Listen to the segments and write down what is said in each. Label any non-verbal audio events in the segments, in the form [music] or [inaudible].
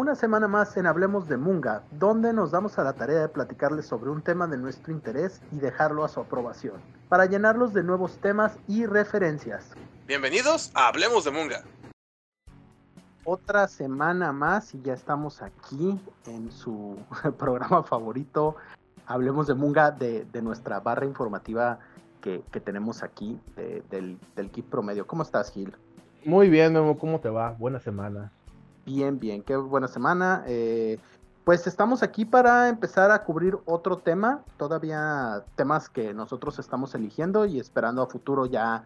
una semana más en Hablemos de Munga, donde nos damos a la tarea de platicarles sobre un tema de nuestro interés y dejarlo a su aprobación, para llenarlos de nuevos temas y referencias. Bienvenidos a Hablemos de Munga. Otra semana más y ya estamos aquí en su [laughs] programa favorito, Hablemos de Munga, de, nuestra barra informativa que, tenemos aquí del, del Keep Promedio. ¿Cómo estás, Gil? Muy bien, Memo, ¿cómo te va? Buena semana. Bien, bien, qué buena semana. Eh, pues estamos aquí para empezar a cubrir otro tema, todavía temas que nosotros estamos eligiendo y esperando a futuro ya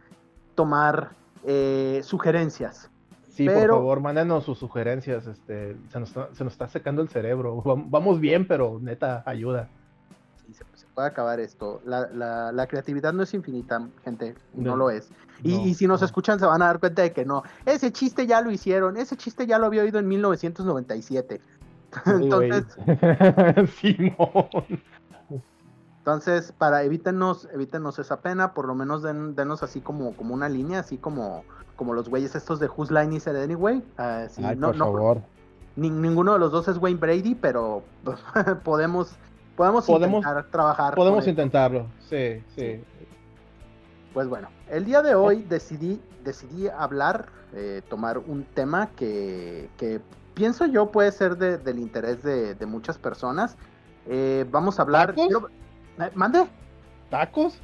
tomar eh, sugerencias. Sí, por favor, mándenos sus sugerencias, este, se nos, está, se nos está secando el cerebro. Vamos bien, pero neta, ayuda. Sí, se, puede acabar esto. La, la, creatividad no es infinita, gente, no, lo es. Y, si nos escuchan se van a dar cuenta de que no. Ese chiste ya lo hicieron, ese chiste ya lo había oído en 1997. [laughs] entonces, [laughs] Simón. Entonces, para evítenos, evítenos esa pena, por lo menos den, denos así como, como una línea, así como, como los güeyes estos de Whose Line Is It Anyway. Uh, Ay, no, por favor. ninguno de los dos es Wayne Brady, pero [laughs] podemos Podemos, intentar trabajar. Podemos intentarlo, sí, sí, Pues bueno, el día de hoy decidí, decidí hablar, eh, tomar un tema que, que, pienso yo puede ser de, del interés de, de muchas personas. Eh, vamos a hablar. ¿Tacos? Eh, ¿Mande? ¿Tacos?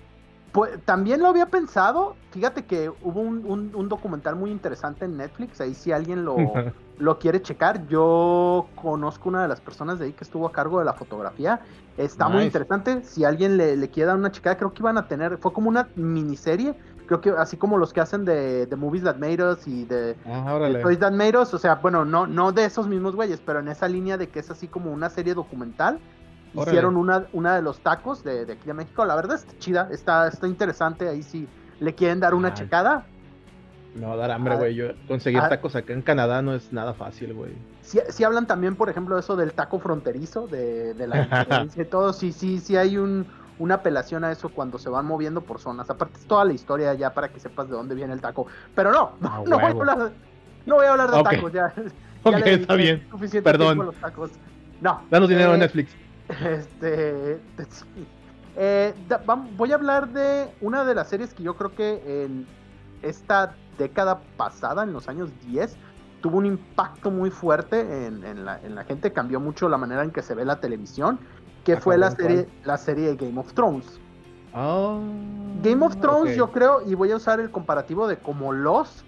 Pues también lo había pensado. Fíjate que hubo un, documental muy interesante en Netflix. Ahí si alguien lo, [laughs] lo quiere checar. Yo conozco una de las personas de ahí que estuvo a cargo de la fotografía. Está muy interesante. Si alguien le, le, quiere dar una checada, creo que iban a tener. Fue como una miniserie. Creo que así como los que hacen de, de Movies That Made Us y de, ah, That Made Us. O sea, bueno, no, no de esos mismos güeyes, pero en esa línea de que es así como una serie documental Hicieron una, una de los tacos de, aquí de México. La verdad está chida, está, está interesante. Ahí si le quieren dar una checada. No, dar hambre, güey. Yo conseguir tacos acá en Canadá no es nada fácil, güey. Si hablan también, por ejemplo, eso del taco fronterizo, de, la [laughs] diferencia y todo. Sí, sí, sí hay un, una apelación a eso cuando se van moviendo por zonas. Aparte es toda la historia ya para que sepas de dónde viene el taco. Pero no, [laughs] no, voy, a hablar, no voy a hablar de tacos ya. [laughs] ok, está bien. Perdón. No. Danos dinero eh, Netflix. [laughs] Este, [laughs] eh, voy a hablar de una de las series que yo creo que en esta década pasada, en los años 10, tuvo un impacto muy fuerte en, la, gente, cambió mucho la manera en que se ve la televisión, que ah, fue la serie, la serie de Game of Thrones. Ah, Game of Thrones, yo creo, y voy a usar el comparativo de como los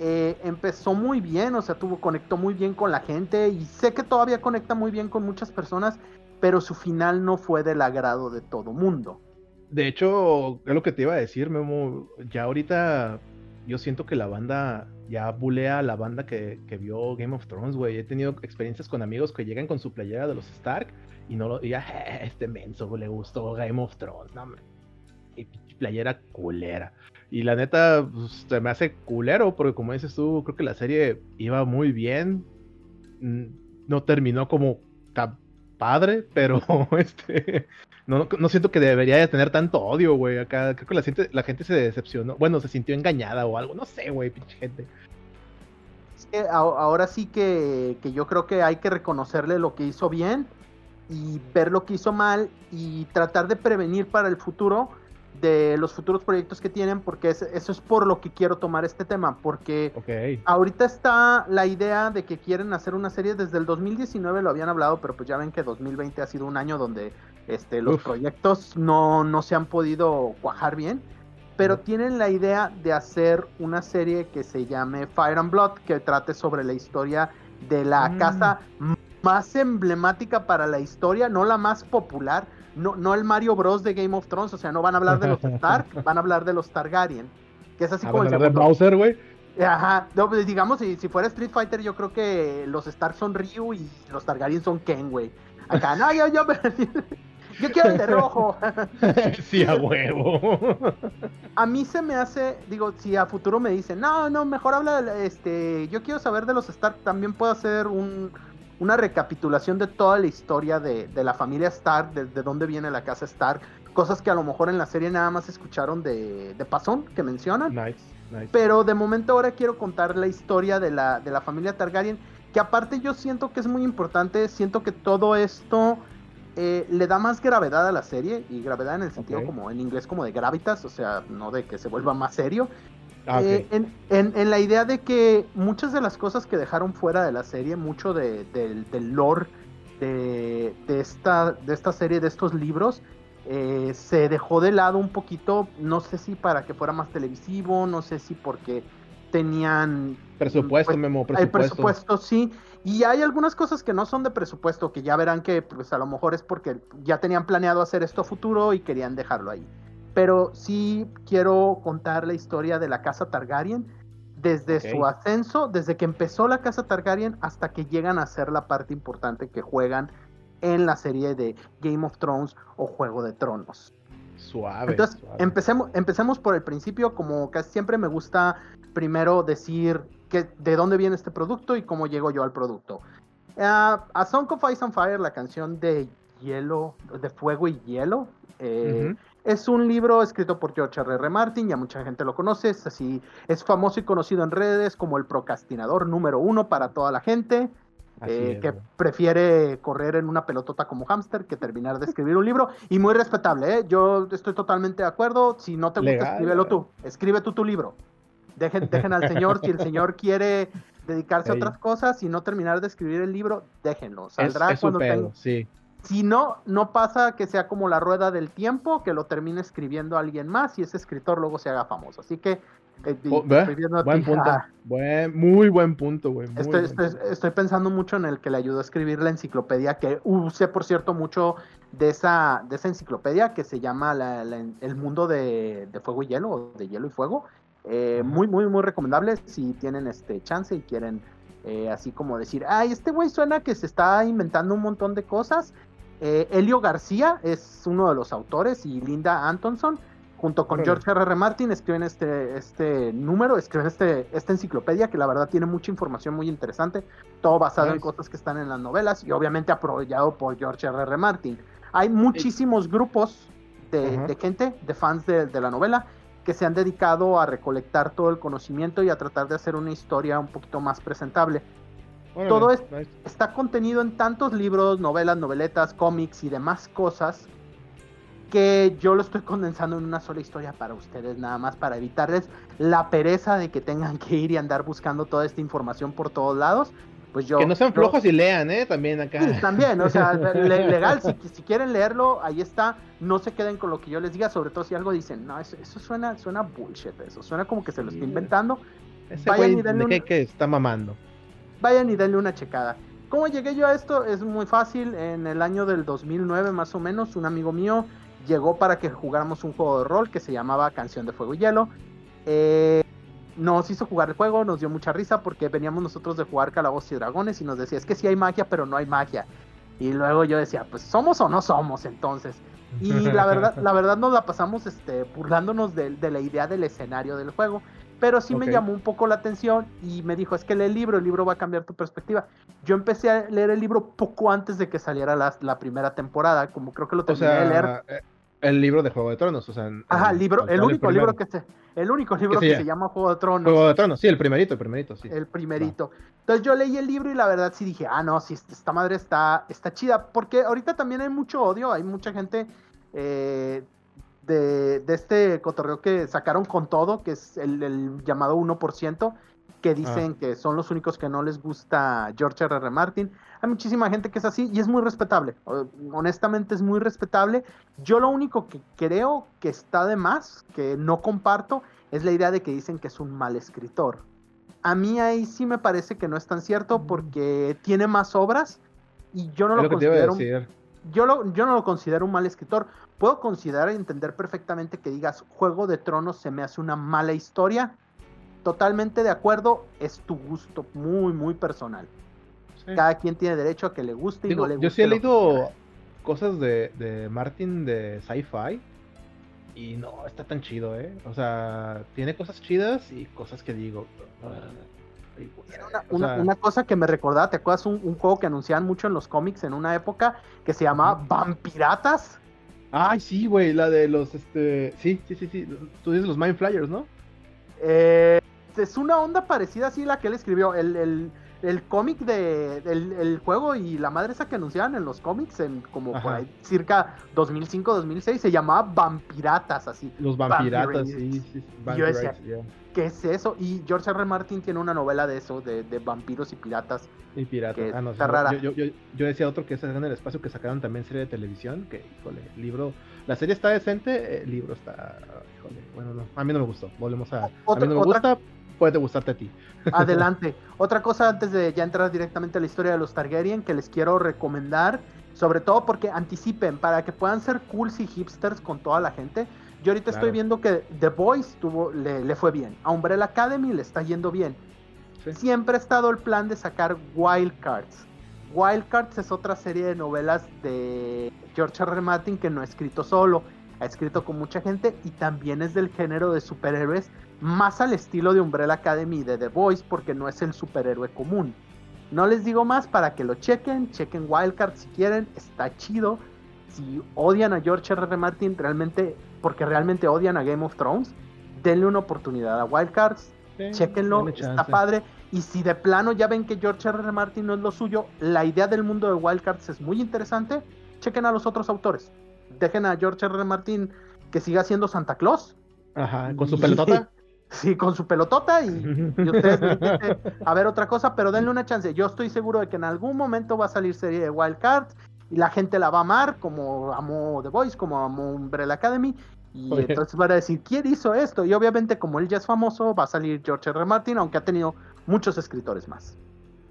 eh, empezó muy bien, o sea, tuvo, conectó muy bien con la gente y sé que todavía conecta muy bien con muchas personas pero su final no fue del agrado de todo mundo. De hecho, es lo que te iba a decir, Memo. Ya ahorita yo siento que la banda ya bulea a la banda que, vio Game of Thrones, güey. He tenido experiencias con amigos que llegan con su playera de los Stark y no lo. ya, [laughs] este menso le gustó Game of Thrones, no, Y playera culera. Y la neta, pues, se me hace culero, porque como dices tú, creo que la serie iba muy bien. Mm, no terminó como padre, pero [laughs] este no, no siento que debería de tener tanto odio, güey. Acá creo que la gente, la gente se decepcionó. Bueno, se sintió engañada o algo. No sé, güey, pinche gente. ahora sí que, que yo creo que hay que reconocerle lo que hizo bien y ver lo que hizo mal y tratar de prevenir para el futuro de los futuros proyectos que tienen, porque eso es por lo que quiero tomar este tema, porque ahorita está la idea de que quieren hacer una serie desde el 2019 lo habían hablado, pero pues ya ven que 2020 ha sido un año donde este, los proyectos no, no se han podido cuajar bien, pero tienen la idea de hacer una serie que se llame Fire and Blood, que trate sobre la historia de la mm. casa más emblemática para la historia, no la más popular, no, no el Mario Bros de Game of Thrones, o sea, no van a hablar de los [laughs] Stark, van a hablar de los Targaryen, que es así ah, como el de Bowser, güey. Ajá, pues, digamos, si, si fuera Street Fighter, yo creo que los Stark son Ryu y los Targaryen son Ken, güey. Acá, no, yo, yo, [laughs] yo quiero el de rojo. [laughs] sí, a huevo. A mí se me hace, digo, si a futuro me dicen, no, no, mejor habla, este, yo quiero saber de los Stark, también puedo hacer un, una recapitulación de toda la historia de, la familia Stark, de, de, dónde viene la casa Stark, cosas que a lo mejor en la serie nada más escucharon de, de pasón, que mencionan. Nice, Pero de momento ahora quiero contar la historia de la, de la familia Targaryen que aparte yo siento que es muy importante, siento que todo esto eh, le da más gravedad a la serie, y gravedad en el sentido como en inglés como de gravitas, o sea, no de que se vuelva más serio, Ah, eh, en, en- en la idea de que muchas de las cosas que dejaron fuera de la serie, mucho de- del, del lore de, de esta, de esta serie, de estos libros, eh, se dejó de lado un poquito, no sé si para que fuera más televisivo, no sé si porque tenían presupuesto, pues, Memo, el presupuesto. presupuesto, sí. Y hay algunas cosas que no son de presupuesto, que ya verán que pues a lo mejor es porque ya tenían planeado hacer esto a futuro y querían dejarlo ahí. Pero sí quiero contar la historia de la casa Targaryen desde su ascenso, desde que empezó la casa Targaryen hasta que llegan a ser la parte importante que juegan en la serie de Game of Thrones o Juego de Tronos. Suave. Entonces, suave. empecemos, empecemos por el principio, como casi siempre me gusta primero decir que, de dónde viene este producto y cómo llego yo al producto. Ah, a Song of Ice and Fire, la canción de hielo, de fuego y hielo, eh. Es un libro escrito por George R. R. Martin, ya mucha gente lo conoce, es así, es famoso y conocido en redes como el procrastinador número uno para toda la gente. Eh, es, que prefiere correr en una pelotota como hámster que terminar de escribir un libro. Y muy respetable, ¿eh? Yo estoy totalmente de acuerdo. Si no te gusta, Legal, escríbelo tú. Escribe tú tu libro. Dejen, dejen al señor, si el señor [laughs] quiere dedicarse a otras cosas y no terminar de escribir el libro, déjenlo. Es, Saldrá es su cuando pedo, sí. Si no, no pasa que sea como la rueda del tiempo, que lo termine escribiendo alguien más y ese escritor luego se haga famoso. Así que... eh, Oh, Buen ti. punto. Ah, Buen, muy buen punto, güey. Estoy, estoy, estoy pensando mucho en el que le ayudó a escribir la enciclopedia, que usé, por cierto, mucho de esa, de esa enciclopedia que se llama la- la- El mundo de, de fuego y hielo, o de hielo y fuego. Eh, muy, muy, muy recomendable si tienen este chance y quieren eh, así como decir, ay, este güey suena que se está inventando un montón de cosas. Eh, Elio García es uno de los autores y Linda Antonson, junto con. George R. R. Martin, escriben este, este número, escriben este, esta enciclopedia que la verdad tiene mucha información muy interesante, todo basado en cosas que están en las novelas y obviamente apoyado por George R. R. Martin. Hay muchísimos grupos de gente, de fans de, de la novela, que se han dedicado a recolectar todo el conocimiento y a tratar de hacer una historia un poquito más presentable. Órale, todo es- nice. Está contenido en tantos libros, novelas, noveletas, cómics y demás cosas que yo lo estoy [laughs] condensando en una sola historia para ustedes, nada más para evitarles la pereza de que tengan que ir y andar buscando toda esta información por todos lados. Pues yo, que no sean yo- flojos y lean, ¿eh? También acá. Sí, también, o sea, [laughs] le- legal, si, si quieren leerlo, ahí está, no se queden con lo que yo les diga, sobre todo si algo dicen, no, eso, eso suena, suena bullshit, eso suena como que se lo está inventando, Ese vayan güey y denle de que, un- que está mamando. Vayan y denle una checada. ¿Cómo llegué yo a esto? Es muy fácil, en el año del 2009 más o menos, un amigo mío llegó para que jugáramos un juego de rol que se llamaba Canción de Fuego y Hielo. Eh, nos hizo jugar el juego, nos dio mucha risa porque veníamos nosotros de jugar Calabozos y Dragones y nos decía, es que sí hay magia, pero no hay magia. Y luego yo decía, pues somos o no somos entonces. Y la verdad, la verdad nos la pasamos este, burlándonos de, de la idea del escenario del juego. Pero sí me llamó un poco la atención y me dijo, es que lee el libro, el libro va a cambiar tu perspectiva. Yo empecé a leer el libro poco antes de que saliera la, la primera temporada, como creo que lo O terminé de leer. sea, eh, el libro de Juego de Tronos, o sea. en- Ajá, libro, el único libro que se, el único libro que llama- se llama Juego de Tronos. Juego de Tronos, sí, el primerito, el primerito, sí. el primerito. Entonces yo leí el libro y la verdad sí dije, ah, no, sí, esta madre está, está chida, porque ahorita también hay mucho odio, hay mucha gente eh, de, de este cotorreo que sacaron con todo, que es el, el llamado 1%, que dicen que son los únicos que no les gusta George R. R. Martin. Hay muchísima gente que es así y es muy respetable. Honestamente es muy respetable. Yo lo único que creo que está de más, que no comparto, es la idea de que dicen que es un mal escritor. A mí ahí sí me parece que no es tan cierto porque tiene más obras y yo no Mm. Es lo, lo que te iba a considero. Yo, lo, yo no lo considero un mal escritor. Puedo considerar y entender perfectamente que digas Juego de Tronos se me hace una mala historia. Totalmente de acuerdo, es tu gusto muy, muy personal. Sí. Cada quien tiene derecho a que le guste y Digo, no le guste. yo sí he leído cosas de, de Martin de sci-fi y no está tan chido, ¿eh? O sea, tiene cosas chidas y cosas que digo. ay, Era una, o una- sea, una cosa que me recordaba, ¿te acuerdas un, un juego que anunciaban mucho en los cómics en una época que se llamaba. Vampiratas? Ay, sí, güey, la de los, este, sí, sí, sí, sí, tú dices los Mind Flyers, ¿no? Eh, es una onda parecida así la que él escribió. El, el- el cómic de el, el, juego y la madre esa que anunciaban en los cómics en como por ahí circa 2005 2006 se llamaba Vampiratas así. Los Vampiratas sí, sí, yo decía ¿qué es eso? y George R. R. Martin tiene una novela de eso de, de vampiros y piratas. Y piratas. Ah, no, está rara. yo, yo, yo, decía otro que es en el espacio que sacaron también serie de televisión que híjole libro la serie está decente el libro está híjole bueno no a mí no me gustó volvemos a a mí no me gusta puede gustarte a ti. [laughs] Adelante. Otra cosa antes de ya entrar directamente a la historia de los Targaryen que les quiero recomendar, sobre todo porque anticipen para que puedan ser cools y hipsters con toda la gente. Yo ahorita estoy viendo que The Voice tuvo, le, fue bien. A Umbrella Academy le está yendo bien. Siempre ha estado el plan de sacar Wild Cards. Wild Cards es otra serie de novelas de George R. R. Martin que no ha escrito solo, ha escrito con mucha gente y también es del género de superhéroes más al estilo de Umbrella Academy de The Voice porque no es el superhéroe común. No les digo más para que lo chequen, chequen Wildcard si quieren, está chido. Si odian a George R. R. Martin realmente, porque realmente odian a Game of Thrones, denle una oportunidad a Wildcards, chequenlo, está padre. Y si de plano ya ven que George R. R. Martin no es lo suyo, la idea del mundo de Wildcards es muy interesante, chequen a los otros autores. Dejen a George R. R. Martin que siga siendo Santa Claus. Ajá, con su pelotota. [laughs] Sí, con su pelotota y, ustedes [laughs] a ver otra cosa, pero denle una chance. Yo estoy seguro de que en algún momento va a salir serie de Wild Cards y la gente la va a amar, como amó The Voice, como amó Umbrella Academy. Y entonces van a decir, ¿quién hizo esto? Y obviamente, como él ya es famoso, va a salir George R. Martin, aunque ha tenido muchos escritores más.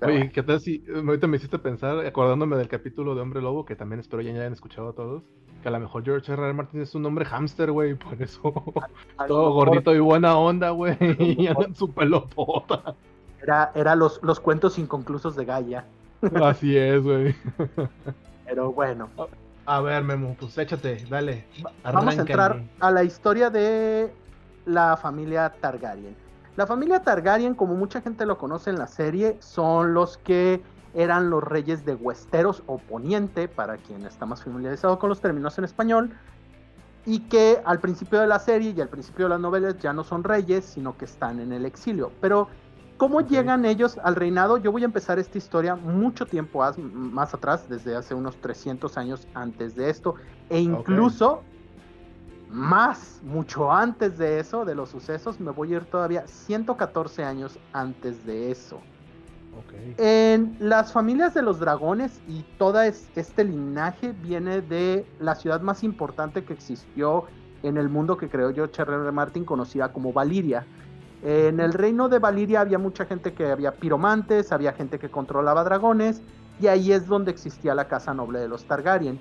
Oye, ¿qué tal si ahorita me hiciste pensar, acordándome del capítulo de Hombre Lobo, que también espero ya hayan escuchado a todos? Que a lo mejor George R. R. Martin es un hombre hámster, güey, [laughs] por eso. todo gordito y buena onda, güey. [laughs] Y en su pelotota. Era, era los, los cuentos inconclusos de Gaia. [laughs] Así es, güey. Pero bueno. A ver, Memo, pues échate, dale. Vamos a entrar a la historia de la familia Targaryen. La familia Targaryen, como mucha gente lo conoce en la serie, son los que eran los reyes de Westeros o Poniente, para quien está más familiarizado con los términos en español, y que al principio de la serie y al principio de las novelas ya no son reyes, sino que están en el exilio. Pero, ¿cómo llegan ellos al reinado? Yo voy a empezar esta historia mucho tiempo más atrás, desde hace unos 300 años antes de esto, e incluso más, mucho antes de eso, de los sucesos, me voy a ir todavía 114 años antes de eso. En las familias de los dragones y todo este linaje viene de la ciudad más importante que existió en el mundo que creó George R. R. Martin, conocida como Valiria. En el reino de Valiria había mucha gente que había piromantes, había gente que controlaba dragones, y ahí es donde existía la casa noble de los Targaryen.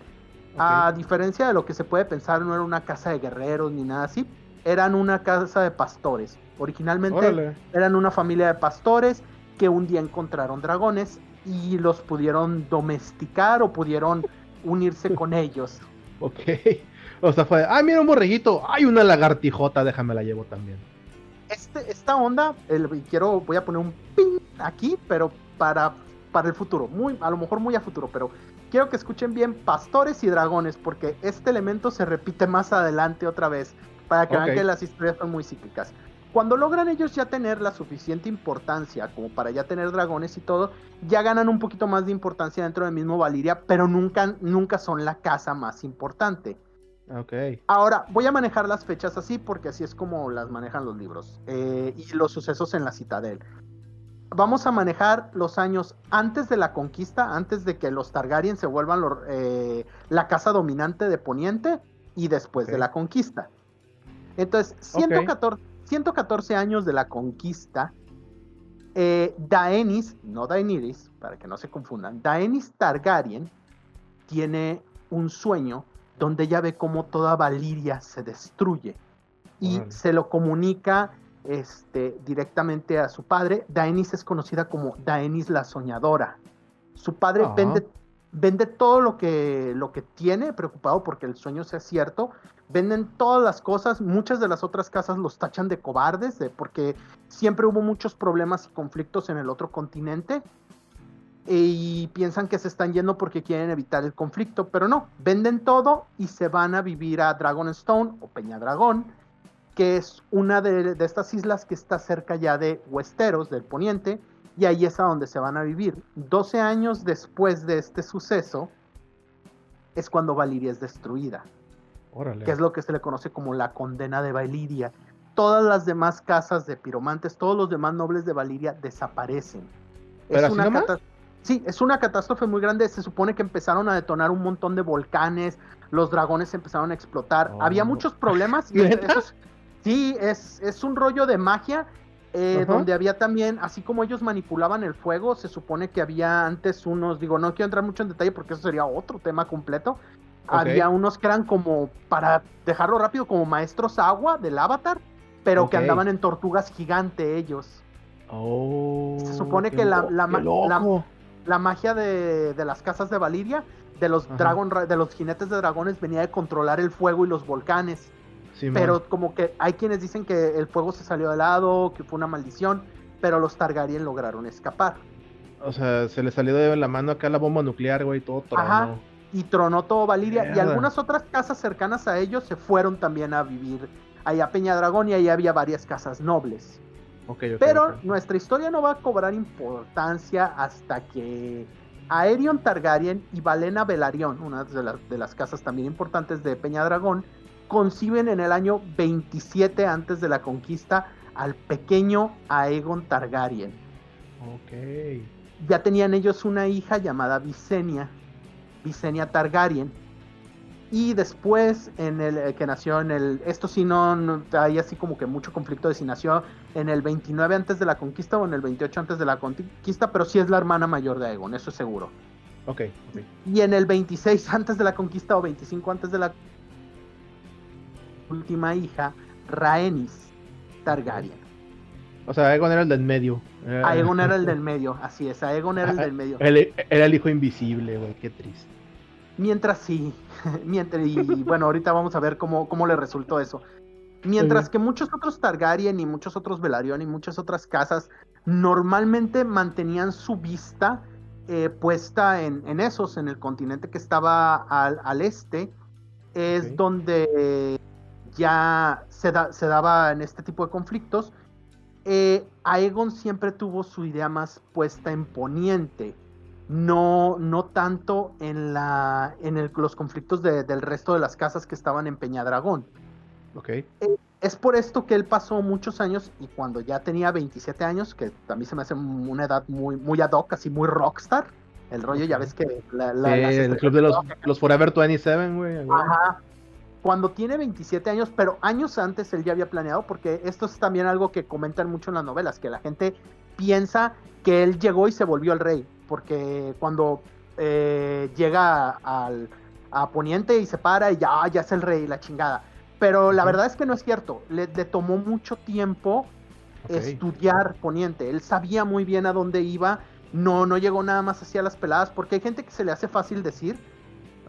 A diferencia de lo que se puede pensar, no era una casa de guerreros ni nada así, eran una casa de pastores. Originalmente eran una familia de pastores que un día encontraron dragones y los pudieron domesticar o pudieron [laughs] unirse con ellos. Ok. O sea, fue, ay, mira un borreguito, hay una lagartijota, déjame la llevo también. Este, esta onda, el, quiero, voy a poner un pin aquí, pero para, para el futuro, muy, a lo mejor muy a futuro, pero quiero que escuchen bien pastores y dragones, porque este elemento se repite más adelante otra vez, para que vean que las historias son muy cíclicas. Cuando logran ellos ya tener la suficiente importancia como para ya tener dragones y todo, ya ganan un poquito más de importancia dentro del mismo Valiria, pero nunca, nunca son la casa más importante. Ok. Ahora, voy a manejar las fechas así porque así es como las manejan los libros eh, y los sucesos en la citadel. Vamos a manejar los años antes de la conquista, antes de que los Targaryen se vuelvan eh, la casa dominante de Poniente y después de la conquista. Entonces, 114, 114 años de la conquista, eh, Daenis, no Daenerys, para que no se confundan, Daenis Targaryen tiene un sueño donde ella ve cómo toda Valiria se destruye y se lo comunica este, directamente a su padre. Daenis es conocida como Daenis la Soñadora. Su padre vende, vende, todo lo que, lo que tiene, preocupado porque el sueño sea cierto, venden todas las cosas, muchas de las otras casas los tachan de cobardes, porque siempre hubo muchos problemas y conflictos en el otro continente y piensan que se están yendo porque quieren evitar el conflicto, pero no, venden todo y se van a vivir a Dragonstone o Peña Dragón, que es una de, estas islas que está cerca ya de Westeros, del poniente, y ahí es a donde se van a vivir. 12 años después de este suceso es cuando Valiria es destruida, Órale. que es lo que se le conoce como la condena de Valiria. Todas las demás casas de piromantes, todos los demás nobles de Valiria desaparecen. ¿Pero así nomás? cata- Sí, es una catástrofe muy grande. Se supone que empezaron a detonar un montón de volcanes, los dragones empezaron a explotar. Oh. Había muchos problemas. y es- eso es- sí, es, es un rollo de magia. eh, donde había también, así como ellos manipulaban el fuego, se supone que había antes unos, digo, no quiero entrar mucho en detalle porque eso sería otro tema completo. Había unos que eran como, para dejarlo rápido, como maestros agua del avatar, pero que andaban en tortugas gigante ellos. Oh, Se supone que la- la la- magia de, de las casas de Valiria, de los Ajá. dragon, ra- de los jinetes de dragones, venía de controlar el fuego y los volcanes. Pero como que hay quienes dicen que el fuego se salió de lado, que fue una maldición, pero los Targaryen lograron escapar. O sea, se le salió de la mano acá la bomba nuclear, güey, todo tronó. Ajá. Y tronó todo Valiria. Y algunas otras casas cercanas a ellos se fueron también a vivir allá a Peñadragón y ahí había varias casas nobles. Ok, ok, Pero nuestra historia no va a cobrar importancia hasta que Aerion Targaryen y Valena Velaryon, una de, las- de las casas también importantes de Peña Dragón, conciben en el año 27 antes de la conquista al pequeño Aegon Targaryen. Ok. Ya tenían ellos una hija llamada Visenya, Visenya Targaryen. Y después, en el eh, que nació en el. Esto sí no, no- hay así como que mucho conflicto de si nació en el 29 antes de la conquista o en el 28 antes de la conquista, pero sí es la hermana mayor de Aegon, eso es seguro. Ok, ok. Y en el 26 antes de la conquista o 25 antes de la última hija, Rhaenys Targaryen. O sea, Aegon era el del medio. Era- Aegon era el [laughs] del medio, así es, Aegon era el del medio. Era el hijo invisible, güey, qué triste. Mientras sí, [laughs] mientras, y bueno, ahorita vamos a ver cómo, cómo le resultó eso. Mientras que muchos otros Targaryen y muchos otros Velaryon y muchas otras casas normalmente mantenían su vista eh, puesta en, en esos, en el continente que estaba al, al este, es donde ya se, da- se daba en este tipo de conflictos. Eh, Aegon siempre tuvo su idea más puesta en poniente no, no tanto en, la, en el- los conflictos de- del resto de las casas que estaban en Peñadragón. Ok. Es por esto que él pasó muchos años y cuando ya tenía 27 años, que también se me hace una edad muy, muy ad hoc, así muy rockstar, el rollo ya ves que la, la- Sí, el club de los, [laughs] los Forever 27, güey. güey. Ajá. Cuando tiene 27 años, pero años antes él ya había planeado, porque esto es también algo que comentan mucho en las novelas, que la gente piensa que él llegó y se volvió el rey, porque cuando eh, llega al, a Poniente y se para y ya, ya es el rey, la chingada. Pero la verdad es que no es cierto, le, le tomó mucho tiempo estudiar Poniente, él sabía muy bien a dónde iba, no, no llegó nada más hacia las peladas, porque hay gente que se le hace fácil decir,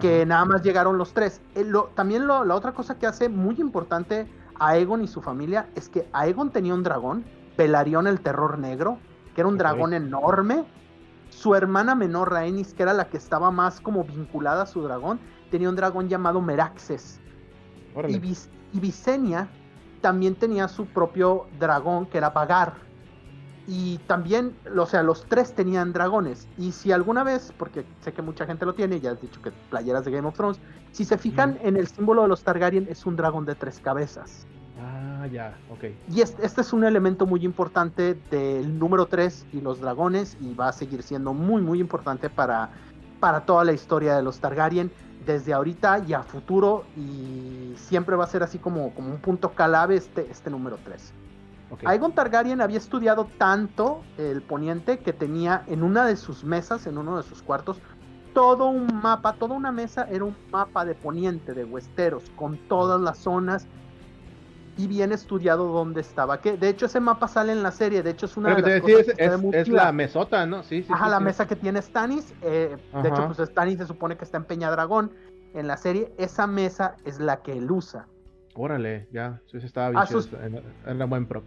que nada más llegaron los tres. Eh, lo- también lo- la otra cosa que hace muy importante a Aegon y su familia es que Aegon tenía un dragón, Pelarión el Terror Negro, que era un dragón enorme. Su hermana menor, Rhaenys, que era la que estaba más como vinculada a su dragón, tenía un dragón llamado Meraxes. Órale. Y, Vis- y Visenya también tenía su propio dragón, que era Vagar. Y también, o sea, los tres tenían dragones. Y si alguna vez, porque sé que mucha gente lo tiene, ya has dicho que playeras de Game of Thrones, si se fijan en el símbolo de los Targaryen, es un dragón de tres cabezas. Ah, ya, ok. Y es- este es un elemento muy importante del número 3 y los dragones, y va a seguir siendo muy, muy importante para, para toda la historia de los Targaryen, desde ahorita y a futuro, y siempre va a ser así como, como un punto clave este, este número 3. Ok. Aegon Targaryen había estudiado tanto el poniente que tenía en una de sus mesas, en uno de sus cuartos, todo un mapa, toda una mesa era un mapa de poniente, de Westeros, con todas las zonas y bien estudiado dónde estaba. Que de hecho ese mapa sale en la serie, de hecho es una de las cosas es, que se ve es- muy es chida. la mesota, ¿no? Sí, sí. Ajá, sí, la sí. mesa que tiene Stannis. eh, de hecho, pues Stannis se supone que está en Peñadragón. En la serie, esa mesa es la que él usa. Órale, ya. Sí, sí, estaba bien sus- Era, era buen prop.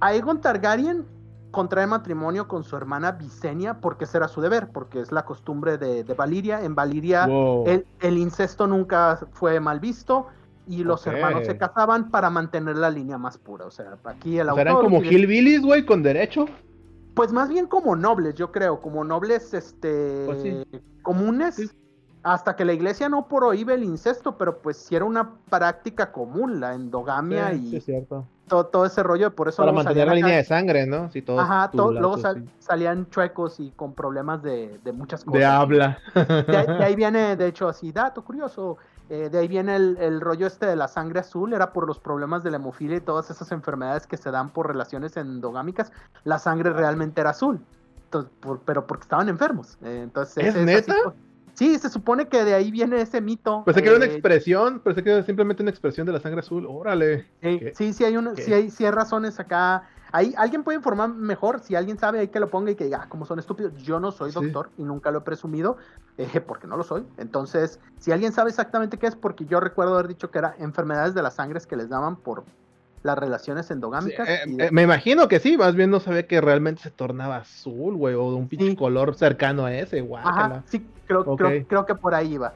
Aegon Targaryen contrae matrimonio con su hermana Visenya porque ese era su deber, porque es la costumbre de, de Valiria. En Valiria Wow. el, el incesto nunca fue mal visto y los hermanos se casaban para mantener la línea más pura. O sea, aquí el O sea, eran autor como hillbillies, güey, con derecho. Pues más bien como nobles, yo creo, como nobles este Pues sí. comunes, Sí. hasta que la iglesia no prohíbe el incesto, pero pues sí era una práctica común, la endogamia y es cierto. Todo, todo ese rollo, por eso Para mantener la acá- línea de sangre, ¿no? Sí, todos Ajá, to- luego sal- sí. salían chuecos y con problemas de, de muchas cosas. De habla. De ahí, de ahí [laughs] viene, de hecho, así, dato curioso, eh, de ahí viene el, el rollo este de la sangre azul, era por los problemas de la hemofilia y todas esas enfermedades que se dan por relaciones endogámicas, la sangre realmente era azul, Entonces, por- pero porque estaban enfermos. eh, entonces, ¿Es neta? Sí, se supone que de ahí viene ese mito. Pensé que era una eh, expresión, pensé que era simplemente una expresión de la sangre azul. Órale. Sí, ¿Qué? sí, sí hay, ¿Qué? sí hay, sí hay razones acá. Ahí, alguien puede informar mejor, si alguien sabe, hay que lo ponga y que diga, ah, como son estúpidos. Yo no soy Sí. doctor y nunca lo he presumido, eh, porque no lo soy. Entonces, si alguien sabe exactamente qué es, porque yo recuerdo haber dicho que era enfermedades de las sangres que les daban por las relaciones Sí, endogámicas. eh, de- eh, me imagino que sí, más bien no sabía que realmente se tornaba azul, güey, o de un pinche Sí. color cercano a ese, Ajá, guácala. sí, creo, creo, creo que por ahí iba.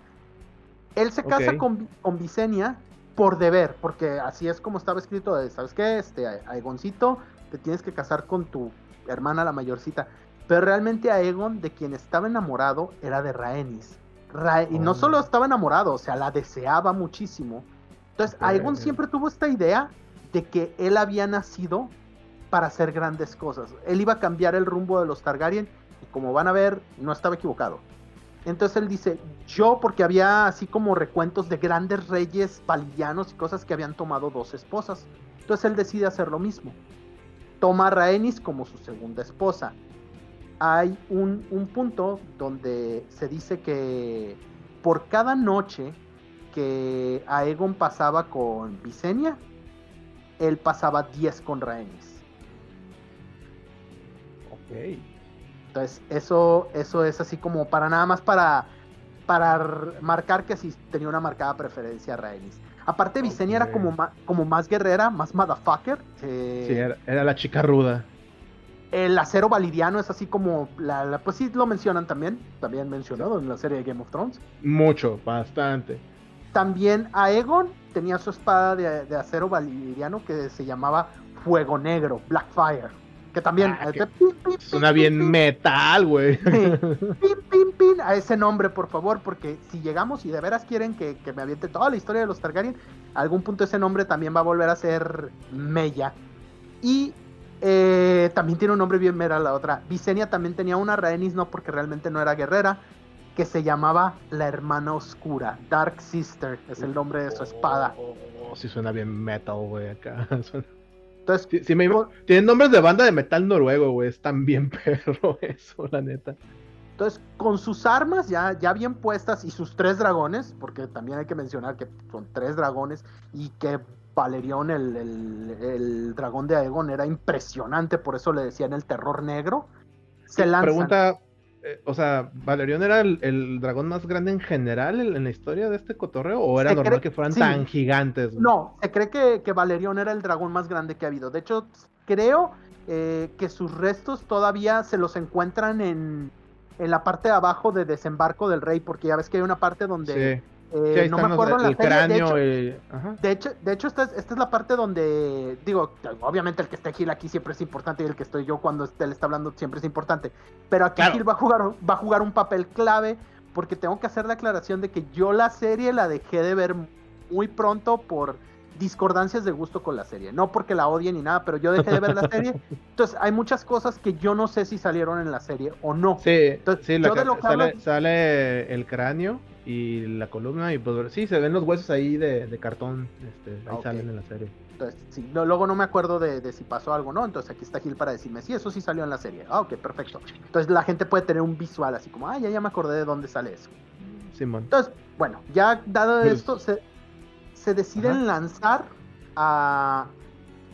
Él se casa con, con Visenia por deber, porque así es como estaba escrito, de, ¿sabes qué? Este, Aegoncito, te tienes que casar con tu hermana la mayorcita. Pero realmente Aegon, de quien estaba enamorado, era de Rhaenys. Ra- Y no Oh. solo estaba enamorado, o sea, la deseaba muchísimo. Entonces, Ok. Aegon siempre tuvo esta idea de que él había nacido para hacer grandes cosas. Él iba a cambiar el rumbo de los Targaryen y como van a ver, no estaba equivocado. Entonces él dice, yo porque había así como recuentos de grandes reyes valillanos y cosas que habían tomado dos esposas. Entonces él decide hacer lo mismo. Toma a Rhaenys como su segunda esposa. Hay un, un punto donde se dice que por cada noche que Aegon pasaba con Visenya, él pasaba 10 con Rhaenys. Ok. Entonces, eso, eso es así como para nada más para, para marcar que sí tenía una marcada preferencia a Rhaenys. Aparte, Visenya era como, ma- como más guerrera, más motherfucker. eh, Sí, era, era la chica ruda. El acero validiano es así como, la, la- pues sí lo mencionan también, también mencionado en la serie de Game of Thrones. Mucho, bastante. También Aegon tenía su espada de, de acero validiano que se llamaba Fuego Negro, Blackfire. Que también... Ah, eh, que- pin, pin, pin, Suena pin, bien metal, güey. [laughs] pin, pin, pin, a ese nombre, por favor, porque si llegamos y de veras quieren que, que me aviente toda la historia de los Targaryen, a algún punto ese nombre también va a volver a ser Mella. Y eh, también tiene un nombre bien mera la otra. Visenya también tenía una Rhaenys, no porque realmente no era guerrera, que se llamaba la hermana oscura, Dark Sister, es el nombre de su espada. Oh, oh, sí suena bien metal, güey, acá. [laughs] Suena- Entonces, Sí, sí me Tienen nombres de banda de metal noruego, güey. Es tan bien [laughs] perro eso, la neta. Entonces, con sus armas ya, ya bien puestas y sus tres dragones, porque también hay que mencionar que son tres dragones y que Valerión, el, el- el dragón de Aegon, era impresionante, por eso le decían el terror negro. Se lanzan. Pregunta, eh, o sea, ¿Valerión era el, el dragón más grande en general en, en la historia de este cotorreo? ¿O era Se normal cree- que fueran sí. tan gigantes? güey? No, se cree que, que Valerión era el dragón más grande que ha habido. De hecho, creo eh, que sus restos todavía se los encuentran en, en la parte de abajo de desembarco del rey, porque ya ves que hay una parte donde Sí, eh, sí, no me acuerdo la el serie, de hecho- ajá. De hecho, de hecho esta, es, esta es la parte donde, digo, obviamente el que esté Gil aquí siempre es importante y el que estoy yo cuando él está hablando siempre es importante. Pero aquí Claro. Gil va a, jugar, va a jugar un papel clave porque tengo que hacer la aclaración de que yo la serie la dejé de ver muy pronto por discordancias de gusto con la serie. No porque la odie ni nada, pero yo dejé de ver la serie. [laughs] Entonces hay muchas cosas que yo no sé si salieron en la serie o no. Sí, Entonces, sí, la yo de lo que sale, hablo- sale el cráneo y la columna y pues sí, se ven los huesos ahí de, de cartón, este, ahí salen en la serie. Entonces, sí, no, luego no me acuerdo de, de si pasó algo, ¿no? Entonces aquí está Gil para decirme, sí, eso sí salió en la serie. Ah, ok, perfecto. Entonces la gente puede tener un visual así como, ah, ya, ya me acordé de dónde sale eso. Simón. Entonces, bueno, ya dado [laughs] esto, se, se deciden Ajá. lanzar a,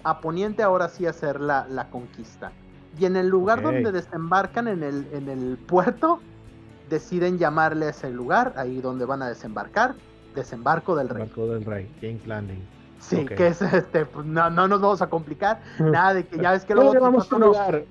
a Poniente ahora sí a hacer la, la conquista. Y en el lugar donde desembarcan en el, en el puerto, deciden llamarle a ese lugar, ahí donde van a desembarcar, desembarco del rey. Barco del Rey, James Landing. Sí, que es este, pues no, no nos vamos a complicar, [laughs] nada de que ya ves que ¿Cómo luego unos lugar?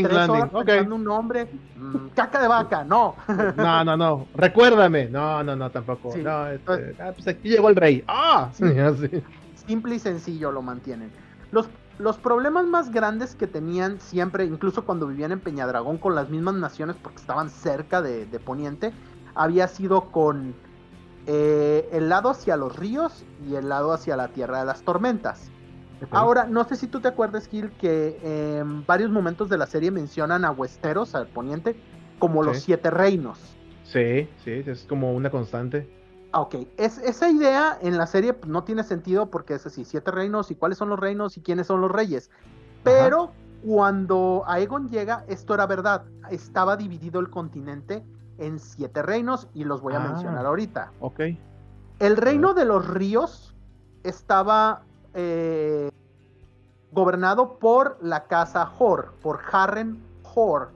Tres Landing, horas un nombre, mm, caca de vaca, no. [laughs] No, no, no, recuérdame. No, no, no, tampoco. Sí, No, este, pues- ah, pues aquí llegó el rey. ¡Ah! Sí. [laughs] Así. Simple y sencillo lo mantienen. Los, los problemas más grandes que tenían siempre, incluso cuando vivían en Peñadragón con las mismas naciones porque estaban cerca de, de Poniente, había sido con eh, el lado hacia los ríos y el lado hacia la Tierra de las Tormentas. Ahora, no sé si tú te acuerdas, Gil, que en varios momentos de la serie mencionan a Westeros, al poniente, como los siete reinos. Sí, sí, es como una constante. Ah, Ok, es, esa idea en la serie pues, no tiene sentido porque es así, siete reinos y cuáles son los reinos y quiénes son los reyes. Pero cuando Aegon llega, esto era verdad. Estaba dividido el continente en siete reinos y los voy a Ah. mencionar ahorita. Ok. El reino de los ríos estaba eh, gobernado por la casa Hor, por Harren Hor,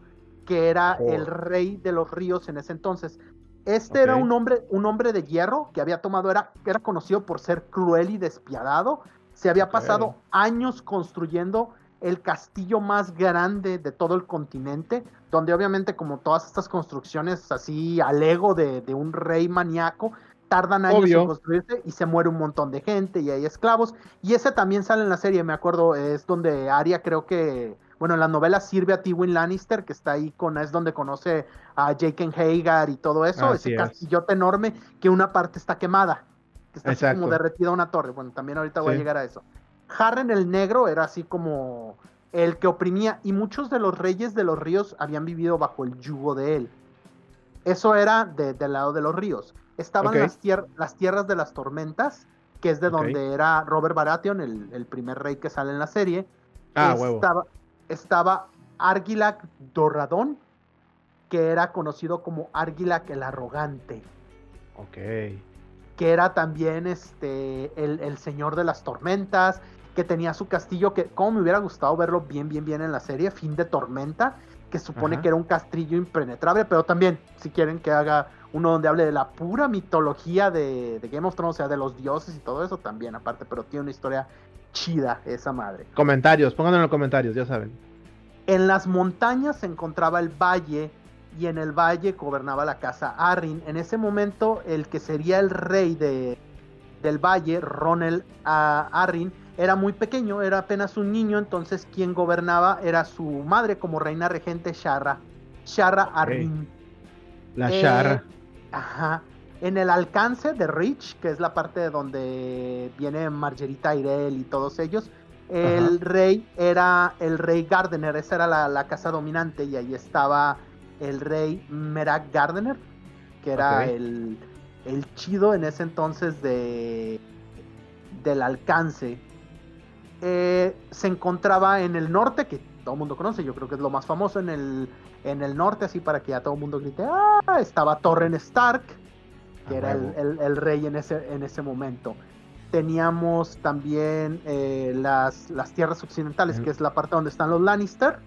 que era Hor. el rey de los ríos en ese entonces. Este era un hombre, un hombre de hierro que había tomado, era, era conocido por ser cruel y despiadado. Se había pasado años construyendo el castillo más grande de todo el continente, donde obviamente como todas estas construcciones así al ego de, de un rey maníaco, tardan años Obvio. en construirse y se muere un montón de gente y hay esclavos. Y ese también sale en la serie, me acuerdo, es donde Arya creo que, bueno, en la novela sirve a Tywin Lannister, que está ahí con, es donde conoce a Jaqen Hagar y todo eso, Así ese es. castillote enorme que una parte está quemada, que está así como derretida una torre. Bueno, también ahorita voy a llegar a eso. Harren el Negro era así como el que oprimía y muchos de los reyes de los ríos habían vivido bajo el yugo de él. Eso era de- del lado de los ríos. Estaban las, tier- las tierras de las tormentas, que es de donde era Robert Baratheon, el, el primer rey que sale en la serie. Ah, huevo. estaba, estaba Argilac Dorradón, que era conocido como Argilac el Arrogante Ok. que era también este el, el señor de las tormentas, que tenía su castillo, que como me hubiera gustado verlo bien, bien, bien en la serie, Fin de Tormenta, que supone Ajá. que era un castillo impenetrable, pero también, si quieren que haga uno donde hable de la pura mitología de, de Game of Thrones, o sea, de los dioses y todo eso, también aparte, pero tiene una historia chida esa madre. Comentarios, pónganlo en los comentarios, ya saben. En las montañas se encontraba el valle y en el valle gobernaba la casa Arryn. En ese momento el que sería el rey de, del valle, Ronel ah, Arryn, era muy pequeño, era apenas un niño, entonces quien gobernaba era su madre como reina regente Shara, Shara Arryn. La Eh, charra. Ajá. En el alcance de Rich, que es la parte de donde viene Margerita Tyrell y todos ellos, el Ajá. rey era el rey Gardener, esa era la, la casa dominante y ahí estaba el rey Merak Gardener, que era el, el chido en ese entonces de del alcance. Eh, se encontraba en el norte, que todo el mundo conoce, yo creo que es lo más famoso en el, en el norte, así para que ya todo el mundo grite, ¡ah! Estaba Torren Stark, que era el, el- el rey en ese, en ese momento. Teníamos también eh, las, las tierras occidentales, que es la parte donde están los Lannister,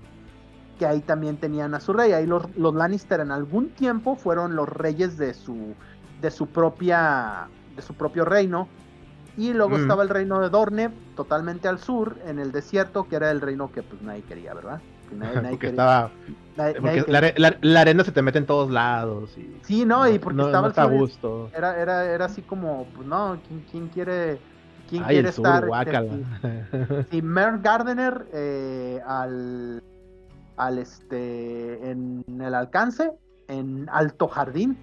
que ahí también tenían a su rey. Ahí los, los Lannister en algún tiempo fueron los reyes de su, de su propia, de su propio reino. Y luego Mm. estaba el reino de Dorne, totalmente al sur, en el desierto, que era el reino que pues nadie quería, ¿verdad? Que nadie- [laughs] nadie porque quería- estaba. nadie- Porque nadie la, quería- are- la- la arena se te mete en todos lados. Y Sí, no, y porque no, estaba no al está a sur, gusto. Era, era, era así como, pues no, ¿quién, quién quiere, quién Ay, quiere el sur, estar? este. Y Mer Gardener eh, al, al este, en el alcance, en Alto Jardín,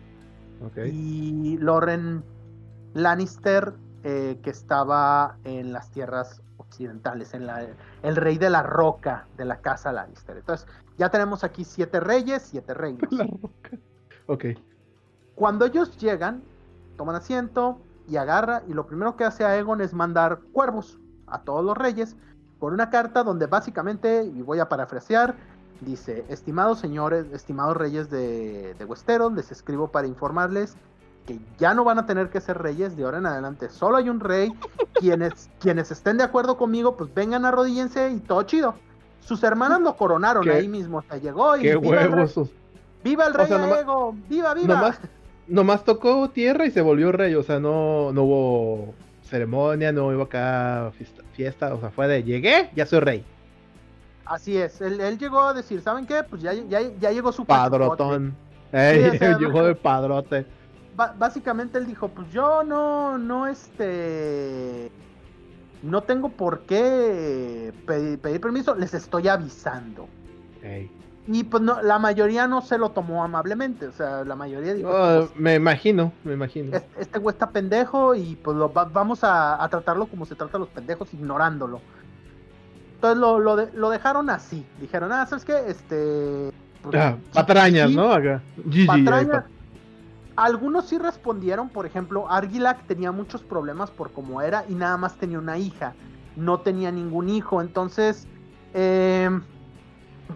Ok. y Loren Lannister, eh, que estaba en las tierras occidentales, en la, el rey de la roca de la casa Lannister. Entonces, ya tenemos aquí siete reyes, siete reinos. La roca. Ok. Cuando ellos llegan, toman asiento y agarra, y lo primero que hace Aegon es mandar cuervos a todos los reyes por una carta donde básicamente, y voy a parafrasear, dice, estimados señores, estimados reyes de, de Westeros, les escribo para informarles que ya no van a tener que ser reyes de ahora en adelante, solo hay un rey, quienes, [laughs] quienes estén de acuerdo conmigo, pues vengan arrodíllense y todo chido. Sus hermanas lo coronaron Qué- ahí mismo, se llegó y Qué viva el rey, huevos. viva el O rey sea, nomás- Aegon, viva, viva. Nomás, nomás tocó tierra y se volvió rey. O sea, no, no hubo ceremonia, no hubo acá fiesta, fiesta. O sea, fue de llegué, ya soy rey. Así es, él, él llegó a decir, ¿saben qué? Pues ya, ya, ya llegó su. Padrotón. Ey, o [laughs] sea, llegó de padrote. Básicamente él dijo, pues yo no, no este, no tengo por qué pedir, permiso, les estoy avisando. Y pues no, la mayoría no se lo tomó amablemente, o sea, la mayoría dijo... Pues, me imagino, me imagino. Este, güey está pendejo y pues lo, vamos a, tratarlo como se trata a los pendejos, ignorándolo. Entonces lo, lo, dejaron así, dijeron, ah, ¿sabes qué? Este... Pues, ah, patrañas, ¿no? Acá. patrañas. Algunos sí respondieron, por ejemplo, Argilac tenía muchos problemas por cómo era y nada más tenía una hija, no tenía ningún hijo, entonces... Eh,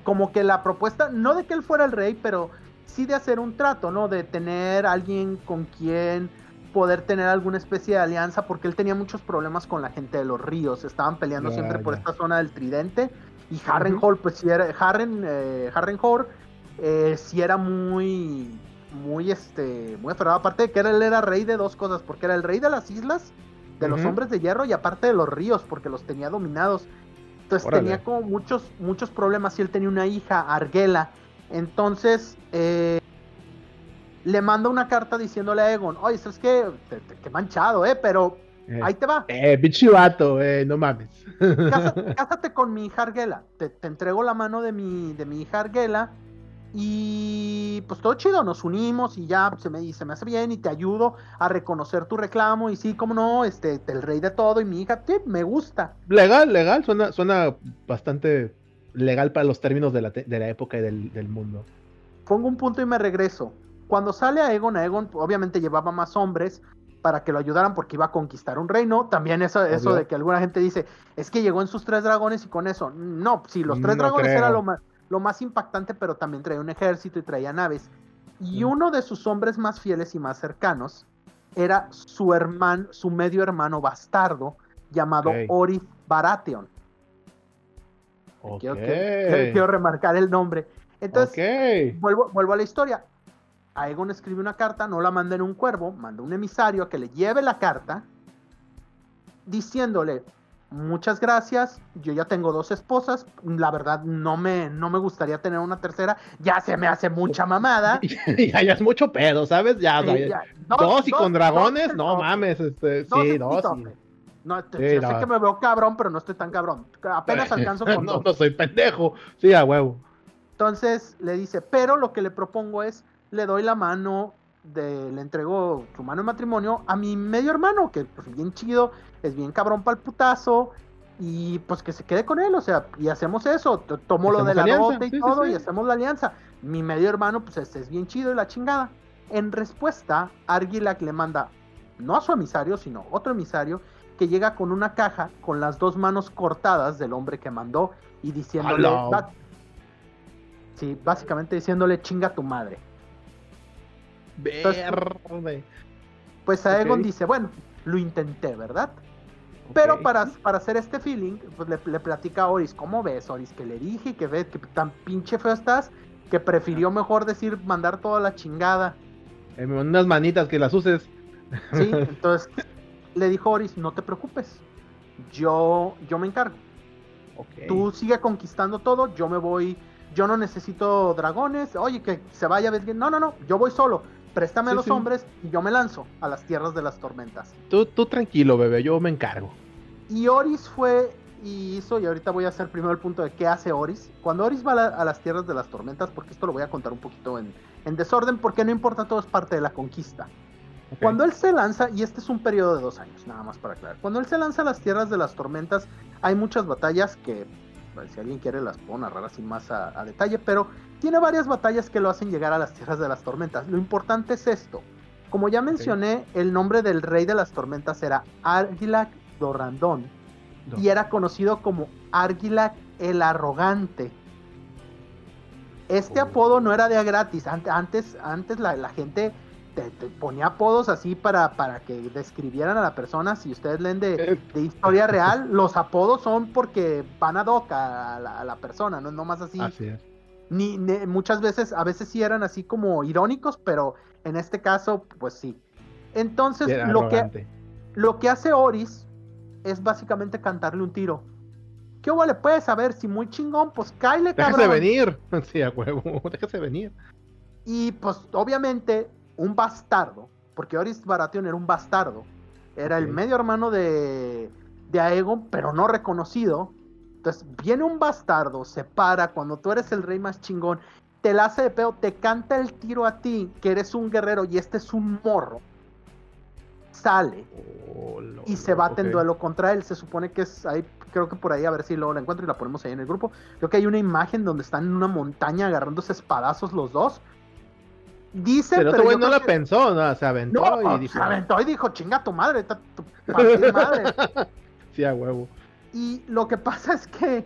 como que la propuesta, no de que él fuera el rey, pero sí de hacer un trato, ¿no? De tener alguien con quien poder tener alguna especie de alianza, porque él tenía muchos problemas con la gente de los ríos, estaban peleando siempre por esta zona del tridente, y Harrenhal, pues si era, Harren, eh, Harrenhal, eh, sí era muy, muy, este, muy aferrado, aparte de que él era rey de dos cosas, porque era el rey de las islas, de los hombres de hierro, y aparte de los ríos, porque los tenía dominados, entonces tenía como muchos, muchos problemas y él tenía una hija, Arguela. Entonces eh, le manda una carta diciéndole a Egon, oye, ¿sabes qué? Qué manchado, ¿eh? Pero eh, ahí te va. Eh, bichivato, eh, no mames. [laughs] Cásate, con mi hija Arguela. Te, te, entrego la mano de mi, de mi hija Arguela y pues todo chido, nos unimos y ya se me, se me hace bien y te ayudo a reconocer tu reclamo y sí, como no, este, el rey de todo y mi hija, sí, me gusta. Legal, legal, suena, suena bastante legal para los términos de la, de la época y del, mundo. Pongo un punto y me regreso. Cuando sale a Egon, a Egon obviamente llevaba más hombres para que lo ayudaran porque iba a conquistar un reino. También eso, eso de que alguna gente dice, es que llegó en sus tres dragones y con eso. No, si los tres dragones era lo más lo más impactante, pero también traía un ejército y traía naves. Y uno de sus hombres más fieles y más cercanos era su hermano, su medio hermano bastardo, llamado Orif Baratheon. Quiero, remarcar el nombre. Entonces, vuelvo, vuelvo a la historia. Aegon escribe una carta, no la manda en un cuervo, manda un emisario a que le lleve la carta, diciéndole, muchas gracias, yo ya tengo dos esposas, la verdad no me, no me gustaría tener una tercera, ya se me hace mucha mamada. [laughs] ya, ya es mucho pedo, ¿sabes? Ya, dos, y con dragones, no mames, este, sí, dos. No, este, sé que me veo cabrón, pero no estoy tan cabrón. Apenas alcanzo [laughs] con no, no soy pendejo. Sí, a huevo. Entonces le dice, pero lo que le propongo es, le doy la mano de, le entregó su mano de matrimonio a mi medio hermano, que pues bien chido, es bien cabrón para el putazo, y pues que se quede con él, o sea, y hacemos eso, tomo lo de la dote y todo, y hacemos la alianza. Mi medio hermano, pues este es bien chido y la chingada. En respuesta, Argilac le manda, no a su emisario, sino otro emisario, que llega con una caja con las dos manos cortadas del hombre que mandó y diciéndole, sí, básicamente diciéndole chinga tu madre. Verde. Pues Aegon dice, bueno, lo intenté, ¿verdad? Pero para, para hacer este feeling, pues le, platica a Oris, ¿cómo ves, Oris? Que le dije que ves que tan pinche feo estás, que prefirió mejor decir mandar toda la chingada. Eh, unas manitas que las uses. Sí, [laughs] entonces le dijo Oris, no te preocupes, yo, yo me encargo. Tú sigue conquistando todo, yo me voy, yo no necesito dragones, oye, que se vaya, no, no, no, yo voy solo préstame a los hombres y yo me lanzo a las tierras de las tormentas. Tú, tú tranquilo, bebé, yo me encargo. Y Oris fue y hizo, y ahorita voy a hacer primero el punto de qué hace Oris. Cuando Oris va a, las tierras de las tormentas, porque esto lo voy a contar un poquito en, desorden, porque no importa, todo es parte de la conquista. Cuando él se lanza, y este es un periodo de dos años, nada más para aclarar, cuando él se lanza a las tierras de las tormentas, hay muchas batallas que, si alguien quiere, las puedo narrar así más a detalle, pero tiene varias batallas que lo hacen llegar a las tierras de las tormentas. Lo importante es esto. Como ya mencioné, el nombre del rey de las tormentas era Argilac Dorrandón y era conocido como Argilac el Arrogante. Este oh. apodo no era de gratis. Antes, antes la, gente te, ponía apodos así para, para que describieran a la persona. Si ustedes leen de, de historia real, los apodos son porque van a doca a la, persona, no es nomás así. Así es ni, muchas veces, a veces sí eran así como irónicos, pero en este caso, pues sí. Entonces, lo que, lo que hace Oris es básicamente cantarle un tiro. ¿Qué le puedes saber? Si muy chingón, pues cáile, cabrón. Déjase venir. [laughs] Sí, a huevo, [laughs] déjase venir. Y pues, obviamente, un bastardo, porque Oris Baratheon era un bastardo. Era el medio hermano de, de Aegon, pero no reconocido. Entonces viene un bastardo, se para cuando tú eres el rey más chingón, te la hace de pedo, te canta el tiro a ti, que eres un guerrero y este es un morro. Sale Oh, y se bate en ok. duelo contra él. Se supone que es ahí, creo que por ahí, a ver si luego la encuentro y la ponemos ahí en el grupo. Creo que hay una imagen donde están en una montaña agarrándose espadazos los dos. Dice, Pero pero yo no la que- pensó, ¿no? Se aventó no, y dijo, se aventó y dijo, chinga tu madre, ta- tu [laughs] madre. sí, a huevo. Y lo que [laughs] pasa es que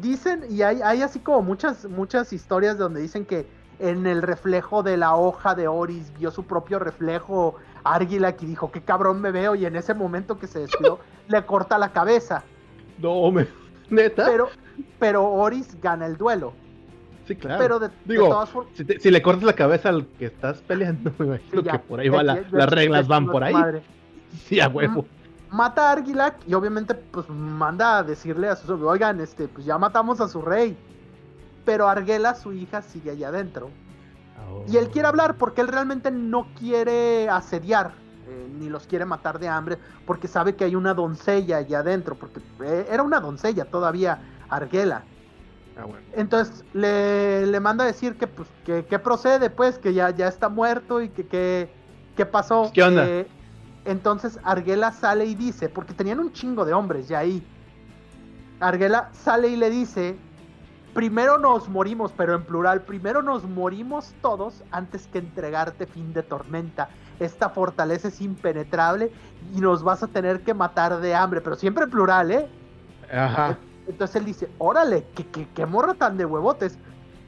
dicen, y hay, hay así como muchas, muchas historias donde dicen que en el reflejo de la hoja de Oris vio su propio reflejo Argilac y dijo, qué cabrón me veo, y en ese momento que se despidió, [laughs] le corta la cabeza. No, me... ¿Neta? Pero, pero Oris gana el duelo. sí, claro. Pero de, de Digo, todas formas... Si, te- si le cortas la cabeza al que estás peleando, [laughs] me imagino sí, que por ahí va la- las reglas van por ahí. madre. Sí, a huevo. Mata a Argilac y obviamente pues manda a decirle a sus oigan, este, pues ya matamos a su rey. Pero Arguela, su hija, sigue allá adentro. Y él quiere hablar porque él realmente no quiere asediar, eh, ni los quiere matar de hambre, porque sabe que hay una doncella allá adentro, porque eh, era una doncella todavía, Arguela. Ah, bueno. Entonces le, le manda a decir que pues que, que procede, pues, que ya, ya está muerto y que, que, que pasó. ¿Qué onda? Eh, entonces Arguela sale y dice, porque tenían un chingo de hombres ya ahí. Arguela sale y le dice, primero nos morimos, pero en plural, primero nos morimos todos antes que entregarte fin de tormenta. Esta fortaleza es impenetrable y nos vas a tener que matar de hambre, pero siempre en plural, ¿eh? Ajá. Entonces él dice, órale, que, que, que morra tan de huevotes.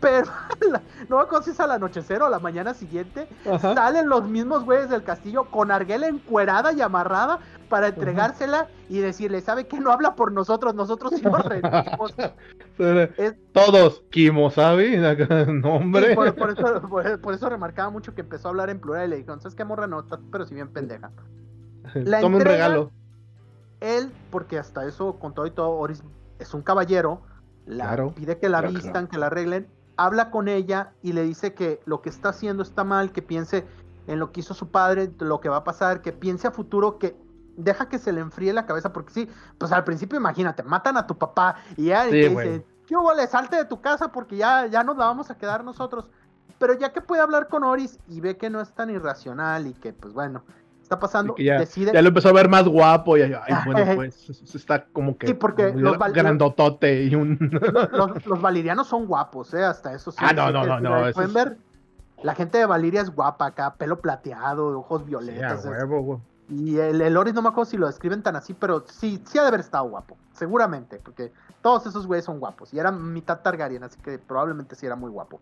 Pero [laughs] la- no me acuerdo si es al anochecer o a la mañana siguiente, Ajá. salen los mismos güeyes del castillo con Arguela encuerada y amarrada para entregársela y decirle, ¿sabe qué? No habla por nosotros, nosotros sí nos rendimos. [laughs] Es- Todos, Kimosabi, [laughs] nombre. Sí, por, por eso, por- por eso remarcaba mucho que empezó a hablar en plural y le dijeron, ¿sabes qué morra? No, pero si bien pendeja. la Toma un regalo. Él, porque hasta eso, con todo y todo, Oris es un caballero, la Claro. pide que la Claro, vistan, claro. que la arreglen, habla con ella y le dice que lo que está haciendo está mal, que piense en lo que hizo su padre, lo que va a pasar, que piense a futuro, que deja que se le enfríe la cabeza, porque sí, pues al principio imagínate, matan a tu papá y ya y Sí, güey. dicen, ¿qué hubo? Le salte de tu casa porque ya, ya nos la vamos a quedar nosotros. Pero ya que puede hablar con Oris y ve que no es tan irracional y que, pues bueno, está pasando, ya, decide... ya lo empezó a ver más guapo y ay, bueno, pues es- está como que Sí, porque los val- grandotote y un [laughs] los, los valirianos son guapos, ¿eh? Hasta eso sí. Ah, no, no, que- no, no, Pueden es- ver, la gente de Valiria es guapa acá, pelo plateado, ojos violetas. huevo, y el, el Oris no me acuerdo si lo describen tan así, pero sí, sí ha de haber estado guapo, seguramente, porque todos esos güeyes son guapos y era mitad Targaryen, así que probablemente sí era muy guapo.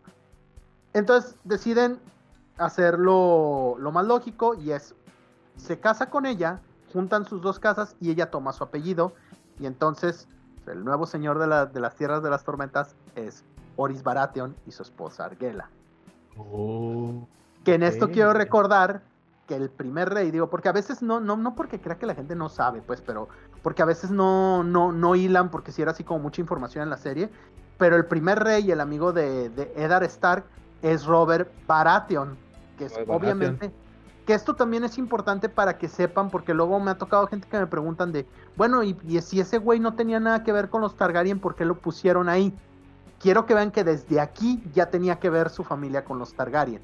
Entonces deciden hacer lo, lo más lógico y es, se casa con ella, juntan sus dos casas y ella toma su apellido y entonces el nuevo señor de, la- de las tierras de las tormentas es Oris Baratheon y su esposa Arguela. Oh, Que en esto quiero recordar que el primer rey, digo, porque a veces no, no, no porque crea que la gente no sabe, pues, pero porque a veces no, no, no hilan, porque si era así como mucha información en la serie. Pero el primer rey, el amigo de, de Eddard Stark, es Robert Baratheon, que es Robert Baratheon. Que esto también es importante para que sepan, porque luego me ha tocado gente que me preguntan de, bueno, y, y si ese güey no tenía nada que ver con los Targaryen, ¿por qué lo pusieron ahí? Quiero que vean que desde aquí ya tenía que ver su familia con los Targaryen.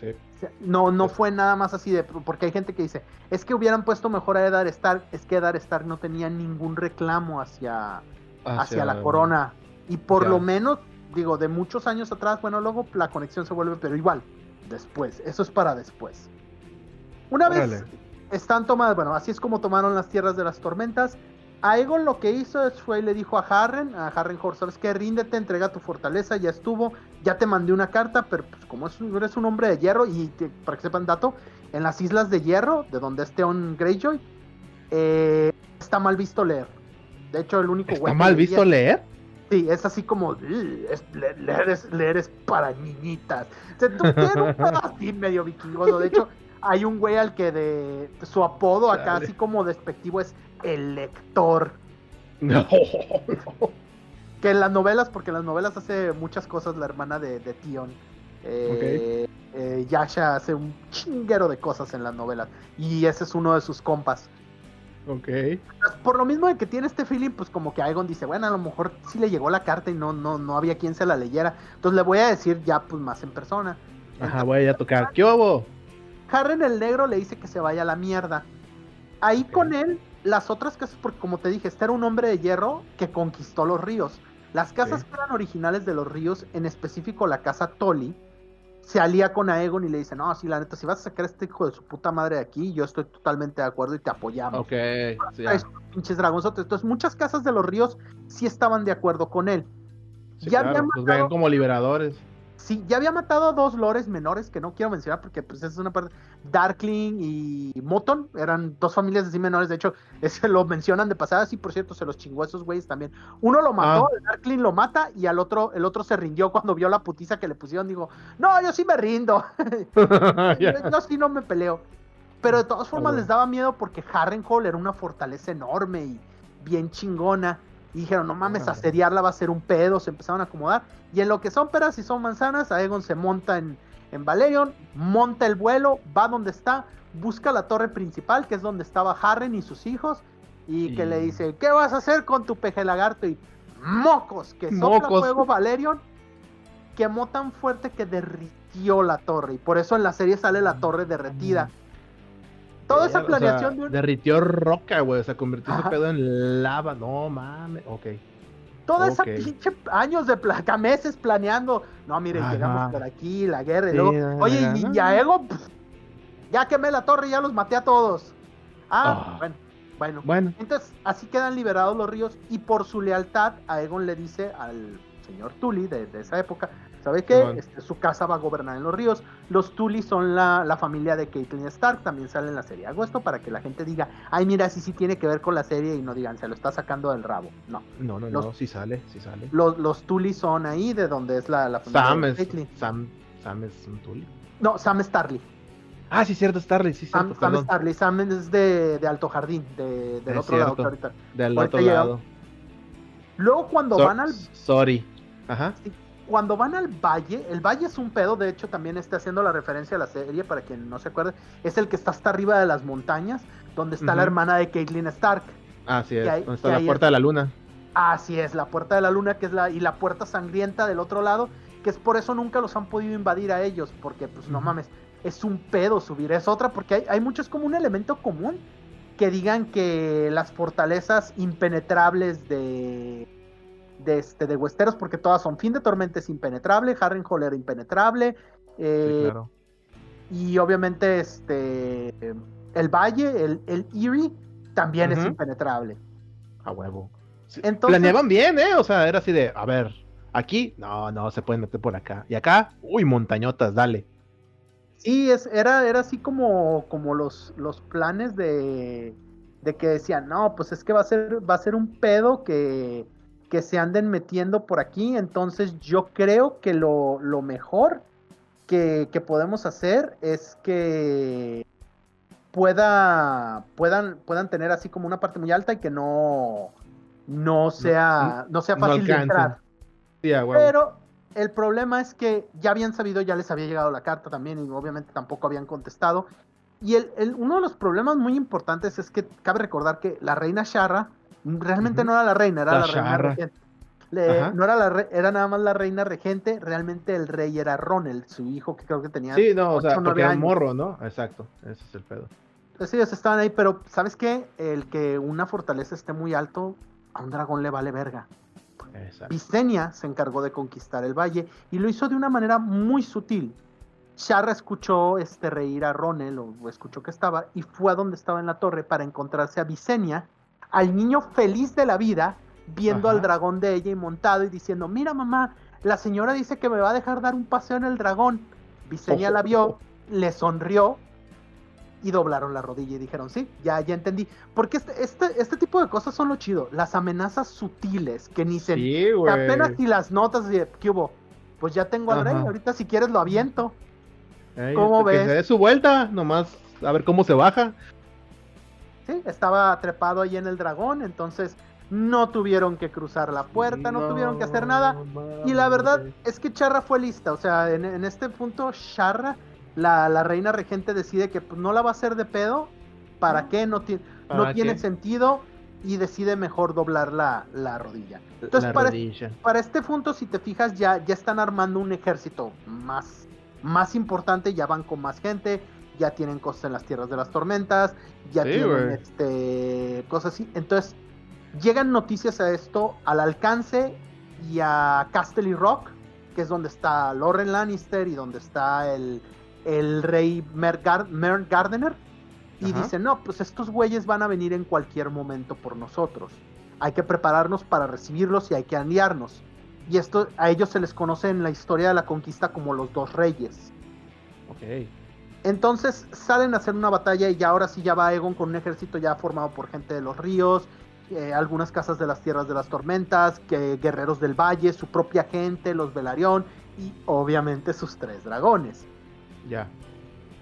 sí. No, no fue nada más así de. Porque hay gente que dice, es que hubieran puesto mejor a Eddard Stark. Es que Eddard Stark no tenía ningún reclamo hacia, hacia, la corona. Y por lo menos, digo, de muchos años atrás, bueno, luego la conexión se vuelve, pero igual, después. Eso es para después. Una vez están tomadas, bueno, así es como tomaron las tierras de las tormentas. Aegon lo que hizo es fue y le dijo a Harren, a Harren Hor, ¿sabes qué? Ríndete, entrega tu fortaleza, ya estuvo, ya te mandé una carta, pero pues como es un- eres un hombre de hierro, y que- para que sepan dato, en las Islas de Hierro, de donde es Theon Greyjoy, eh, está mal visto leer. De hecho, el único ¿Está güey que mal leía- visto leer? Sí, es así como "Ugh, es- le- leer, es, leer es para niñitas. O sea, tú tienes un [laughs] medio vikingoso. De hecho, hay un güey al que de su apodo acá, así como despectivo, es el lector. No. [laughs] Que en las novelas, porque en las novelas hace muchas cosas la hermana de, de Tion. Eh, eh, Yasha hace un chinguero de cosas en las novelas. Y ese es uno de sus compas. Ok. Por lo mismo de que tiene este feeling, pues como que Aegon dice, bueno, a lo mejor sí le llegó la carta y no, no, no había quien se la leyera. Entonces le voy a decir ya pues más en persona. Ajá, voy a tocar. ¿Qué hubo? Harren el negro le dice que se vaya a la mierda. Ahí con él, las otras casas, porque como te dije, este era un hombre de hierro que conquistó los ríos. Las casas que eran originales de los ríos, en específico la casa Tolly, se alía con Aegon y le dice, no, sí, la neta, si vas a sacar a este hijo de su puta madre de aquí, yo estoy totalmente de acuerdo y te apoyamos. Ok, unos pinches dragonzotes. Entonces, muchas casas de los ríos sí estaban de acuerdo con él. Sí, ya claro, había Los matado- ven como liberadores. Sí, ya había matado a dos lores menores que no quiero mencionar porque pues es una parte. Darkling y Moton eran dos familias así menores. De hecho, [laughs] ese lo mencionan de pasada. Sí, por cierto, se los chingó a esos güeyes también. Uno lo mató, Ah. el Darkling lo mata y al otro, el otro se rindió cuando vio la putiza que le pusieron. Digo, no, yo sí me rindo. [laughs] [laughs] Ya. yo sí no me peleo. Pero de todas formas bueno. les daba miedo porque Harrenhal era una fortaleza enorme y bien chingona. Y dijeron, no mames, asediarla va a ser un pedo. Se empezaron a acomodar. Y en lo que son peras y son manzanas, Aegon se monta en, en Valerion, monta el vuelo, va donde está, busca la torre principal, que es donde estaba Harren y sus hijos. Y que le dice, ¿qué vas a hacer con tu peje lagarto? Y mocos, que sopla Mocos. fuego Valerion, quemó tan fuerte que derritió la torre. Y por eso en la serie sale la torre derretida. Toda esa O sea, planeación de un- Derritió roca, güey. O sea, convirtió ese pedo en lava. No mames. Ok. toda esa ok. pinche años de placa, meses planeando. No, miren, Ajá. llegamos por aquí, la guerra. y Sí, luego, no, oye, no, y, no. y a Ego, ya quemé la torre y ya los maté a todos. Ah, Ah. bueno, bueno. Bueno. Entonces, así quedan liberados los ríos y por su lealtad, Aegon le dice al señor Tully de, de esa época, ¿sabe qué? Este, su casa va a gobernar en los ríos. Los Tully son la, la familia de Caitlyn Stark, también sale en la serie. Hago esto para que la gente diga, ay, mira, sí, sí tiene que ver con la serie y no digan, se lo está sacando del rabo. No, No, no, Los- no. Sí sale, sí sale. los, los Tully son ahí, de donde es la, la familia Sam de. Caitlyn. Sam, Sam es un Tully. No, Sam Starley. Ah, sí, cierto, Starly. Sí, Sam, cierto. Sam. Starley. Sam es de, de Alto Jardín, de, del Es otro lado que ahorita. Del otro lado. Luego cuando So- van al Sorry. Ajá. Cuando van al valle, el valle es un pedo, de hecho también está haciendo la referencia a la serie, para quien no se acuerde, es el que está hasta arriba de las montañas, donde está la hermana de Caitlyn Stark. Así es. Hay- Donde está la puerta de la luna. Así es, la puerta de la luna, que es la, y la puerta sangrienta del otro lado, que es por eso nunca los han podido invadir a ellos, porque pues no mames, es un pedo subir, es otra, porque hay, hay muchos como un elemento común que digan que las fortalezas impenetrables de de este de Westeros, porque todas son fin de tormenta es impenetrable, Harrenhal era impenetrable, eh, Sí, claro. y obviamente este el valle, el, el Erie, también es impenetrable. A huevo. Sí, Entonces- Planeaban bien, ¿eh? O sea, era así de, a ver, aquí, no, no, se pueden meter por acá. Y acá, uy, montañotas, dale. Sí, es, era, era así como, como los, los planes de, de que decían, no, pues es que va a ser, va a ser un pedo que, que se anden metiendo por aquí. Entonces yo creo que lo, lo mejor que, que podemos hacer es que pueda, puedan, puedan tener así como una parte muy alta y que no, no sea, no sea no fácil de entrar. Pero el problema es que ya habían sabido, ya les había llegado la carta también y obviamente tampoco habían contestado. Y el, el- uno de los problemas muy importantes es que cabe recordar que la reina Sharra realmente no era la reina, era La la, reina regente. Le- no era la re- era nada más la reina regente, realmente el rey era Ronel, su hijo que creo que tenía Sí, no, o sea, porque era años. morro, ¿no? Exacto, ese es el pedo. Pues ellos estaban ahí, pero ¿sabes qué? El que una fortaleza esté muy alto, a un dragón le vale verga. Exacto. Visenya se encargó de conquistar el valle y lo hizo de una manera muy sutil. Sharra escuchó este reír a Ronel, o, o escuchó que estaba, y fue a donde estaba en la torre para encontrarse a Visenya, al niño feliz de la vida, viendo Ajá. al dragón de ella y montado y diciendo, mira mamá, la señora dice que me va a dejar dar un paseo en el dragón. Visenya la vio, le sonrió y doblaron la rodilla y dijeron, sí, ya, ya entendí. Porque este, este, este tipo de cosas son lo chido, las amenazas sutiles que ni se Sí, que apenas si las notas de, ¿qué hubo? Pues ya tengo al Ajá. rey, ahorita si quieres lo aviento. Ey, ¿cómo que ves? se dé su vuelta, nomás a ver cómo se baja. Sí, estaba trepado ahí en el dragón, entonces no tuvieron que cruzar la puerta, no, tuvieron que hacer nada. Y la verdad es que Charra fue lista, o sea, en, en este punto Charra, la, la reina regente decide que pues, no la va a hacer de pedo, ¿para qué? No, ti- no ¿Para tiene sentido y decide mejor doblar la, la rodilla. Entonces, La para, rodilla. para este punto, si te fijas, ya, ya están armando un ejército más, más importante, ya van con más gente, ya tienen cosas en las tierras de las tormentas, ya Sí, tienen este, cosas así. Entonces, llegan noticias a esto al alcance y a Castle y Rock, que es donde está Lauren Lannister y donde está el, el rey Mer, Gar- Mer Gardener. Y Ajá. dicen, no, pues estos güeyes van a venir en cualquier momento por nosotros. Hay que prepararnos para recibirlos y hay que aliarnos. Y esto a ellos se les conoce en la historia de la conquista como los dos reyes. Ok. Entonces salen a hacer una batalla y ya ahora sí ya va Egon con un ejército ya formado por gente de los ríos, eh, algunas casas de las tierras de las tormentas, que guerreros del valle, su propia gente, los Velaryon y obviamente sus tres dragones. Ya.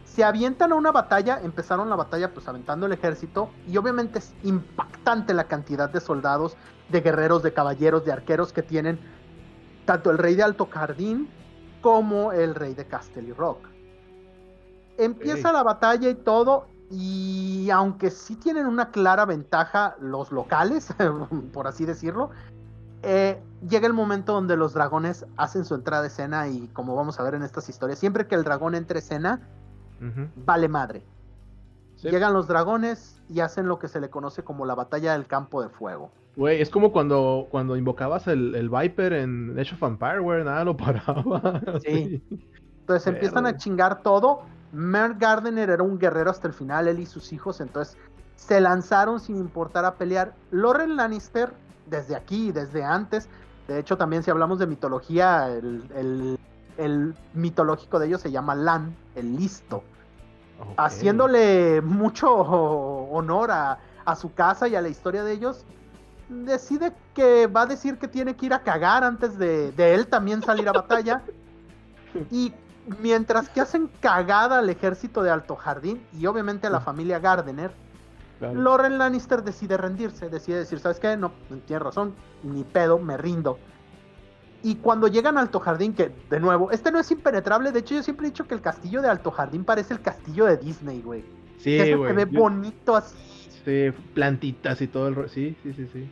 Se avientan a una batalla, empezaron la batalla pues aventando el ejército y obviamente es impactante la cantidad de soldados, de guerreros, de caballeros, de arqueros que tienen tanto el rey de Alto Jardín como el rey de Casterly Rock. Empieza la batalla y todo y aunque sí tienen una clara ventaja los locales, [laughs] por así decirlo, eh, llega el momento donde los dragones hacen su entrada de escena y como vamos a ver en estas historias, siempre que el dragón entre escena, vale madre. Sí. Llegan los dragones y hacen lo que se le conoce como la batalla del campo de fuego. Güey, es como cuando, cuando invocabas el, el Viper en Age of Empire, güey, nada lo [laughs] paraba. Sí. Entonces empiezan a chingar todo. Mer Gardener era un guerrero hasta el final, él y sus hijos, entonces se lanzaron sin importar a pelear. Loren Lannister, desde aquí, desde antes, de hecho también si hablamos de mitología, el, el- el mitológico de ellos se llama Lan, el listo. Haciéndole mucho honor a, a su casa y a la historia de ellos, decide que va a decir que tiene que ir a cagar antes de, de él también salir a batalla. [laughs] Y mientras que hacen cagada al ejército de Alto Jardín y obviamente a la familia Gardener, Claro. Loren Lannister decide rendirse, decide decir, ¿sabes qué? No, tienes razón, ni pedo, me rindo. Y cuando llegan a Alto Jardín, que de nuevo, este no es impenetrable, de hecho yo siempre he dicho que el castillo de Alto Jardín parece el castillo de Disney, güey. Sí, Eso güey. se ve yo- bonito así. Sí, plantitas y todo el... Sí, sí, sí, sí.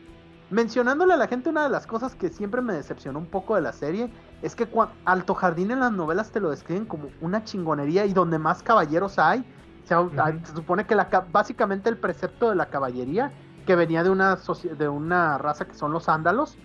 Mencionándole a la gente una de las cosas que siempre me decepcionó un poco de la serie es que cua- Alto Jardín en las novelas te lo describen como una chingonería y donde más caballeros hay. O sea, Ujú. hay- se supone que la, ca- básicamente el precepto de la caballería, que venía de una, de una raza que son los ándalos,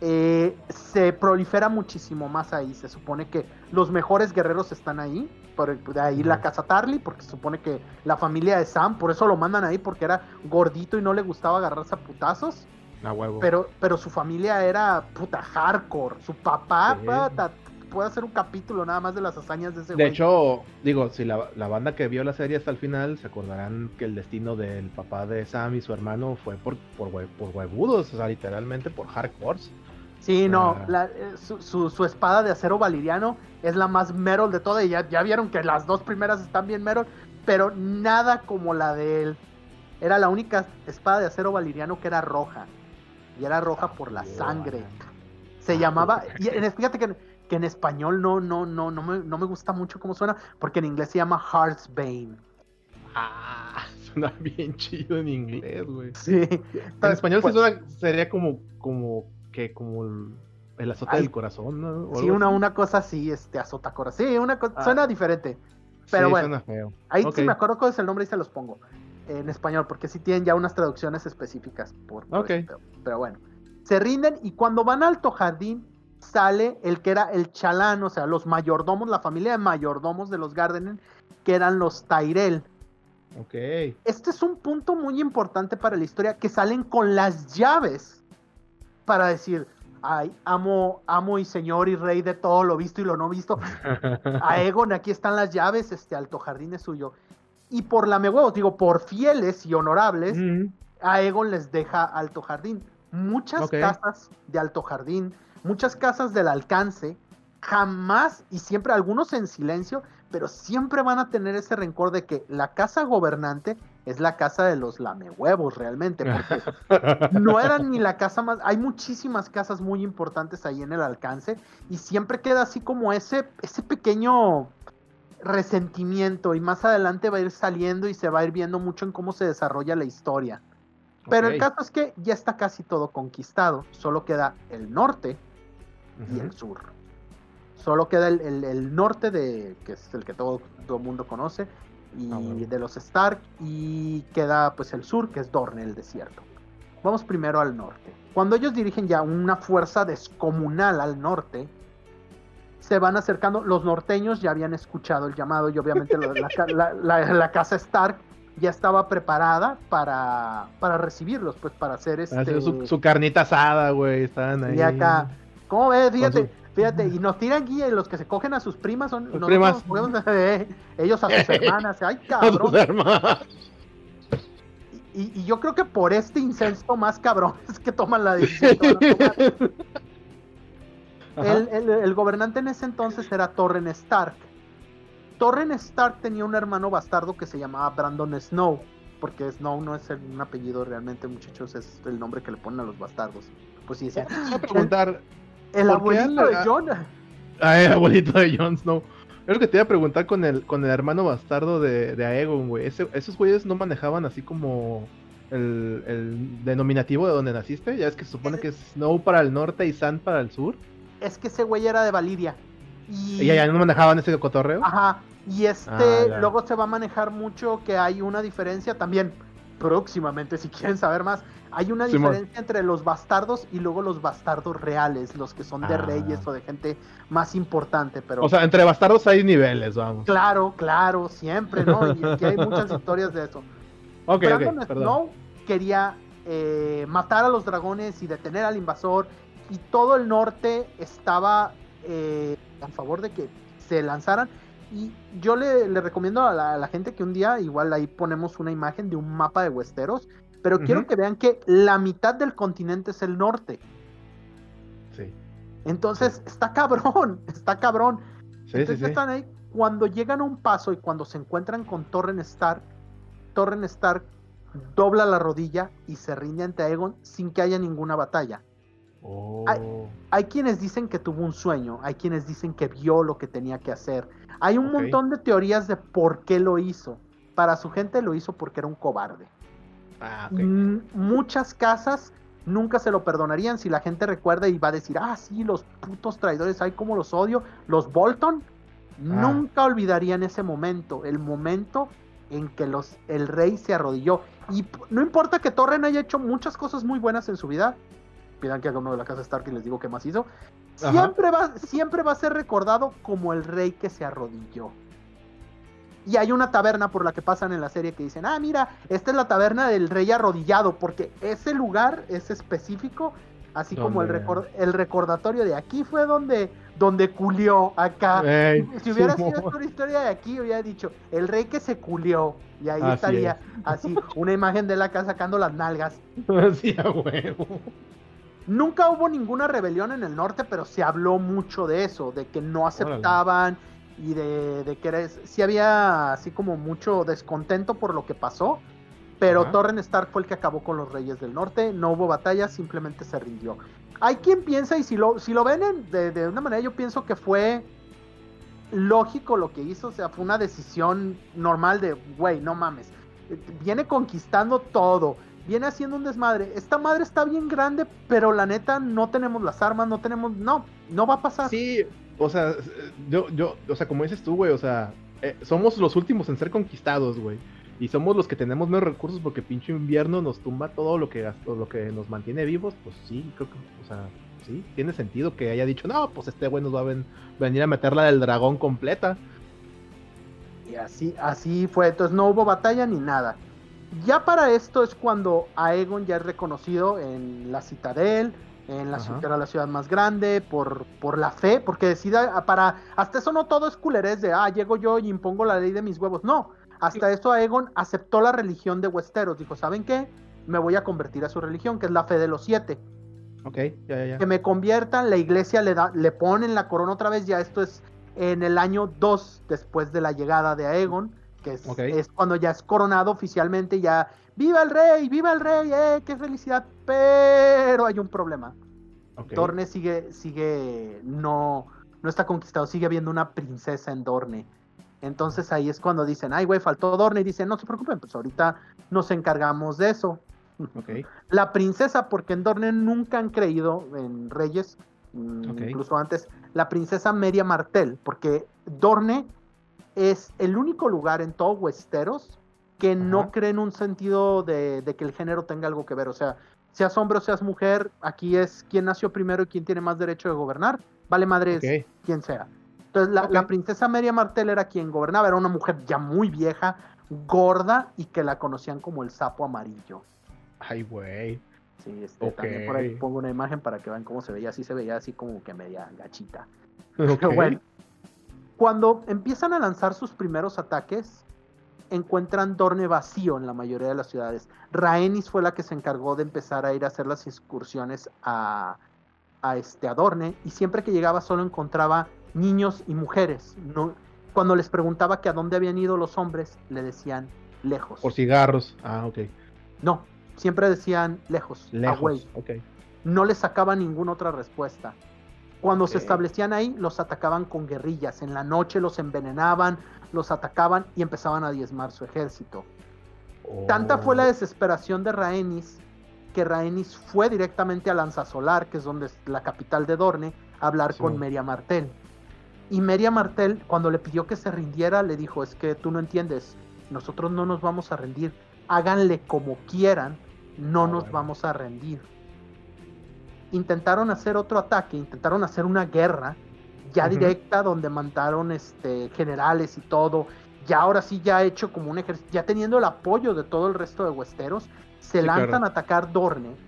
eh, se prolifera muchísimo más ahí. Se supone que los mejores guerreros están ahí. Por el- de ahí la casa Tarly, porque se supone que la familia de Sam, por eso lo mandan ahí, porque era gordito y no le gustaba agarrarse a putazos. Huevo. Pero, pero su familia era puta hardcore. Su papá Sí. puede hacer un capítulo nada más de las hazañas de ese De güey. hecho, digo, si la, la banda que vio la serie hasta el final, se acordarán que el destino del papá de Sam y su hermano fue por, por, hue- por huevudos, o sea, literalmente por hardcores. Sí, no, Ah. la- eh, su, su- su espada de acero valiriano es la más metal de todas. Y ya, ya vieron que las dos primeras están bien metal, pero nada como la de él. Era la única espada de acero valiriano que era roja. Y era roja por la sangre. Se Ah, llamaba. güey. Y en- fíjate que, que en español no, no, no, no me, no me gusta mucho cómo suena, porque en inglés se llama Heartsbane. Ah, [laughs] suena bien chido en inglés, güey. Sí. En español sí Pues- suena, sería como, como, que, como el, el azote Ay. del corazón, ¿no? O Sí, una, así. una cosa así, este, azota cora- Sí, una cosa, Ah. suena diferente. pero Sí, bueno. suena feo. Ahí Ok. sí me acuerdo cuál es el nombre y se los pongo en español, porque sí tienen ya unas traducciones específicas. Por. Pero bueno, se rinden y cuando van a Alto Jardín sale el que era el chalán, o sea, los mayordomos, la familia de mayordomos de los Gardenen, que eran los Tyrell. Ok. Este es un punto muy importante para la historia, que salen con las llaves para decir, ay, amo, amo y señor y rey de todo lo visto y lo no visto. [laughs] A Egon, aquí están las llaves, este Alto Jardín es suyo. Y por la huevos, digo, por fieles y honorables, Mm, a Egon les deja Alto Jardín. Muchas casas de Alto Jardín, muchas casas del alcance, jamás y siempre, algunos en silencio, pero siempre van a tener ese rencor de que la casa gobernante es la casa de los lamehuevos realmente, porque [laughs] no eran ni la casa más. Hay muchísimas casas muy importantes ahí en el alcance y siempre queda así como ese, ese pequeño resentimiento y más adelante va a ir saliendo y se va a ir viendo mucho en cómo se desarrolla la historia. Pero el caso es que ya está casi todo conquistado, solo queda el norte y el sur. Solo queda el, el- el norte de, que es el que todo todo el mundo conoce, y Ah, bueno. de los Stark, y queda pues el sur, que es Dorne, el desierto. Vamos primero al norte. Cuando ellos dirigen ya una fuerza descomunal al norte, se van acercando. Los norteños ya habían escuchado el llamado y obviamente la, la la- la- la casa Stark ya estaba preparada para, para recibirlos, pues para hacer este... Hacer su, su carnita asada, güey. Estaban ahí. Y acá, ¿cómo ves? Fíjate, su- fíjate, y nos tiran guía y los que se cogen a sus primas son Sus primas. eh, ellos a sus [laughs] hermanas, ay A sus cabrón. hermanas. Y, y yo creo que por este incesto más cabrón es que toman la decisión. que van a tomar. [laughs] El, el- el gobernante en ese entonces era Torren Stark. Torren Stark tenía un hermano bastardo que se llamaba Brandon Snow, porque Snow no es el- un apellido realmente, muchachos, es el nombre que le ponen a los bastardos. Pues sí, voy a preguntar. el ¿por qué abuelito de Jon. [laughs] Ay, abuelito de Jon Snow. Es lo que te iba a preguntar con el, con el hermano bastardo de, de Aegon, güey. Ese- esos güeyes no manejaban así como el, el denominativo de donde naciste. Ya es que se supone que es Snow para el norte y Sand para el sur. Es que ese güey era de Valiria. Y, Y ya, ya no manejaban ese cotorreo. Ajá. Y este, Ah, luego se va a manejar mucho que hay una diferencia también. Próximamente, si [laughs] quieren saber más, hay una Simón. diferencia entre los bastardos y luego los bastardos reales, los que son de Ah. reyes o de gente más importante. Pero O sea, entre bastardos hay niveles, vamos. claro, claro, siempre, ¿no? Y aquí hay muchas [laughs] historias de eso. Ok, Brandon ok, perdón. Snow quería eh, matar a los dragones y detener al invasor y todo el norte estaba eh, a favor de que se lanzaran y yo le, le recomiendo a la, a la gente que un día igual ahí ponemos una imagen de un mapa de Westeros pero quiero que vean que la mitad del continente es el norte Sí, entonces está cabrón [laughs] está cabrón sí, sí. entonces sí. están ahí. Cuando llegan a un paso y cuando se encuentran con Torren Stark, Torren Stark dobla la rodilla y se rinde ante Aegon sin que haya ninguna batalla. Oh. Hay quienes dicen que tuvo un sueño, hay quienes dicen que vio lo que tenía que hacer. Hay un montón de teorías de por qué lo hizo. Para su gente lo hizo porque era un cobarde. Ah. Mm, Muchas casas nunca se lo perdonarían si la gente recuerda y va a decir, ah, sí, los putos traidores, ay, como los odio. Los Bolton nunca olvidarían ese momento, el momento en que los, el rey se arrodilló. Y no importa que Torren haya hecho muchas cosas muy buenas en su vida, pidan que haga uno de la casa Stark y les digo qué más hizo, siempre va, siempre va a ser recordado como el rey que se arrodilló. Y hay una taberna por la que pasan en la serie que dicen, ah, mira, esta es la taberna del rey arrodillado, porque ese lugar es específico, así como el, Donde- recor- el recordatorio de aquí fue donde, donde culió acá. Ey, [laughs] Si hubiera sido una historia de aquí, hubiera dicho, el rey que se culió, y ahí Así estaría así, una imagen de él acá sacando las nalgas. [laughs] Sí, a huevo. Nunca hubo ninguna rebelión en el norte, pero se habló mucho de eso, de que no aceptaban y de, de que era, sí había así como mucho descontento por lo que pasó, pero Ajá. Torren Stark fue el que acabó con los reyes del norte, no hubo batalla, simplemente se rindió. Hay quien piensa, y si lo, si lo ven en- de, de una manera, yo pienso que fue lógico lo que hizo, o sea, fue una decisión normal de, güey, no mames, viene conquistando todo, viene haciendo un desmadre, esta madre está bien grande, pero la neta no tenemos las armas, no tenemos, no, no va a pasar. Sí, o sea, yo, yo, o sea, como dices tú, güey, o sea, eh, somos los últimos en ser conquistados, güey. Y somos los que tenemos menos recursos porque pinche invierno nos tumba todo lo que gastó, lo que nos mantiene vivos, pues sí, creo que, o sea, sí, tiene sentido que haya dicho, no, pues este güey nos va a ven- venir a meter la del dragón completa. Y así, así fue. Entonces no hubo batalla ni nada. Ya para esto es cuando Aegon ya es reconocido en la Citadel, en la Ajá. ciudad, que era la ciudad más grande, por, por la fe, porque decida, para, hasta eso no todo es culerés de, ah, llego yo y impongo la ley de mis huevos. No, hasta eso Aegon aceptó la religión de Westeros. Dijo, ¿saben qué? Me voy a convertir a su religión, que es la fe de los siete. Ok, ya, ya, ya. Que me conviertan, la iglesia le, da, le ponen la corona otra vez, ya esto es en el año 2 después de la llegada de Aegon, que es, cuando ya es coronado oficialmente, ya, viva el rey, viva el rey, eh, qué felicidad, pero hay un problema. Dorne sigue, sigue, no, no está conquistado, sigue habiendo una princesa en Dorne. Entonces ahí es cuando dicen, ay, güey, faltó Dorne. Y dicen, no se preocupen, pues ahorita nos encargamos de eso. [laughs] La princesa, porque en Dorne nunca han creído en reyes, mm, incluso antes, la princesa Meria Martell, porque Dorne es el único lugar en todo Westeros que no cree en un sentido de, de que el género tenga algo que ver. O sea, seas hombre o seas mujer, aquí es quién nació primero y quién tiene más derecho de gobernar. Vale madre es Ok. quien sea. Entonces, la, princesa Meria Martell era quien gobernaba, era una mujer ya muy vieja, gorda y que la conocían como el sapo amarillo. Ay, güey. Sí, este, también por ahí pongo una imagen para que vean cómo se veía. Así se veía así como que media gachita. Pero bueno, cuando empiezan a lanzar sus primeros ataques, encuentran Dorne vacío en la mayoría de las ciudades. Rhaenys fue la que se encargó de empezar a ir a hacer las excursiones a, a, este, a Dorne y siempre que llegaba solo encontraba niños y mujeres. No, cuando les preguntaba que a dónde habían ido los hombres, le decían lejos. Por cigarros. Ah, ok. No, siempre decían lejos, Lejos. away. Ok. No les sacaba ninguna otra respuesta. Cuando se establecían ahí, los atacaban con guerrillas. En la noche los envenenaban, los atacaban y empezaban a diezmar su ejército. Tanta fue la Oh. desesperación de Rhaenys que Rhaenys fue directamente a Lanzasolar, que es donde es la capital de Dorne, a hablar Sí. con Meria Martell. Y Meria Martell, cuando le pidió que se rindiera, le dijo, es que tú no entiendes, nosotros no nos vamos a rendir, háganle como quieran, no Ah, nos bueno. vamos a rendir. Intentaron hacer otro ataque, intentaron hacer una guerra ya directa donde mataron este, generales y todo, ya ahora sí ya hecho como un ejército, ya teniendo el apoyo de todo el resto de Westeros, se Sí, lanzan claro. a atacar Dorne.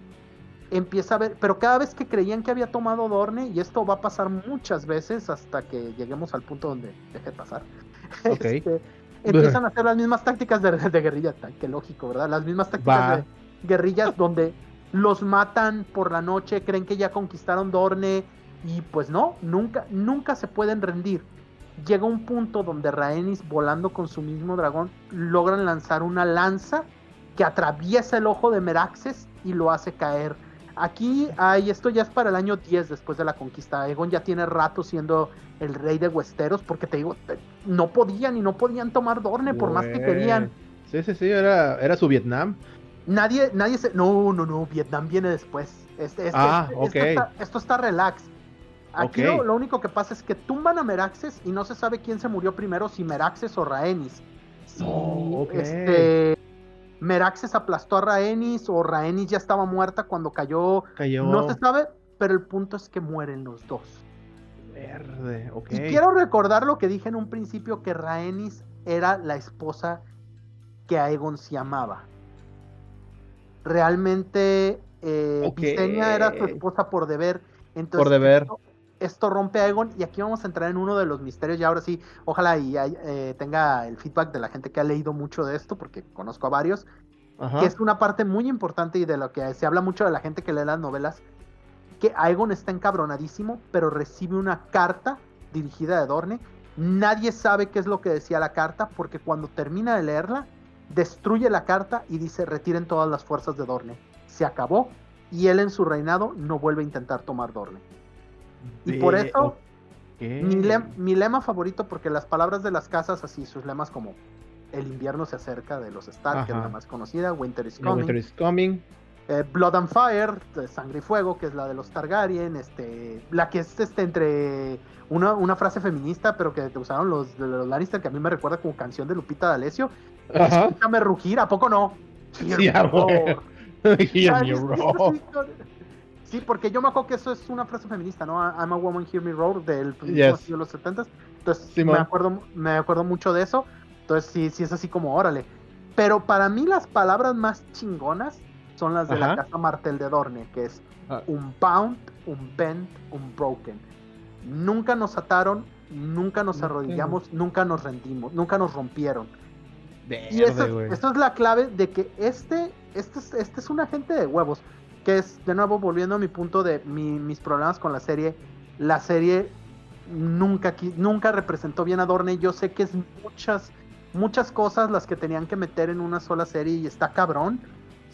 Empieza a ver, pero cada vez que creían que había tomado Dorne, y esto va a pasar muchas veces hasta que lleguemos al punto donde deje de pasar, [laughs] Ok. este, [laughs] empiezan a hacer las mismas tácticas de, de guerrilla, qué lógico, ¿verdad? Las mismas tácticas Va. de guerrillas donde los matan por la noche, creen que ya conquistaron Dorne, y pues no, nunca, nunca se pueden rendir. Llega un punto donde Rhaenys, volando con su mismo dragón, logran lanzar una lanza que atraviesa el ojo de Meraxes y lo hace caer. Aquí hay, esto ya es para el año 10 después de la conquista. Aegon ya tiene rato siendo el rey de Westeros, porque te digo, no podían y no podían tomar Dorne por más que querían. Sí, sí, sí, era, era su Vietnam. Nadie, nadie se. No, no, no, Vietnam viene después. Este, este- Ah, este- ok. esto, está, esto está relax. Aquí Ok. lo, lo único que pasa es que tumban a Meraxes y no se sabe quién se murió primero, si Meraxes o Rhaenys. Si Oh, ok. este, Meraxes aplastó a Rhaenys o Rhaenys ya estaba muerta cuando cayó. Cayó No se sabe, pero el punto es que mueren los dos. verde. Ok. Y quiero recordar lo que dije en un principio, que Rhaenys era la esposa que Aegon se amaba. Realmente eh, Ok. Visenya era su esposa por deber. Entonces, Por deber. Esto, esto rompe a Aegon y aquí vamos a entrar en uno de los misterios y ahora sí, ojalá y eh, tenga el feedback de la gente que ha leído mucho de esto, porque conozco a varios, Ajá. que es una parte muy importante y de lo que se habla mucho de la gente que lee las novelas, que Aegon está encabronadísimo, pero recibe una carta dirigida de Dorne. Nadie sabe qué es lo que decía la carta, porque cuando termina de leerla, destruye la carta y dice retiren todas las fuerzas de Dorne. Se acabó y él en su reinado no vuelve a intentar tomar Dorne. Y por eso, mi, lem- mi lema favorito, porque las palabras de las casas, así sus lemas como el invierno se acerca de los Stark, que es la más conocida, Winter is coming. Winter is coming. Eh, Blood and Fire, Sangre y Fuego, que es la de los Targaryen, este, la que es este entre una, una frase feminista, pero que usaron los, de los Lannister, que a mí me recuerda como canción de Lupita D'Alessio. Ajá. Escúchame rugir, ¿a poco no? Sí, Hear ah, me. Sí, porque yo me acuerdo que eso es una frase feminista, ¿no? I'm a woman, hear me roar, del Yes. de los 70 Entonces, Simón. me acuerdo, me acuerdo mucho de eso. Entonces, sí, sí es así como, órale. Pero para mí las palabras más chingonas son las de la casa Martel de Dorne, que es Ah. un pound, un bent, un broken. Nunca nos ataron, nunca nos arrodillamos, nunca nos rendimos, nunca nos rompieron. Y Verde, esa es la clave de que este, este, es, este es un agente de huevos. Que es, de nuevo, volviendo a mi punto de mi- mis problemas con la serie. La serie nunca, nunca representó bien a Dorne. Yo sé que es muchas, muchas cosas las que tenían que meter en una sola serie y está cabrón.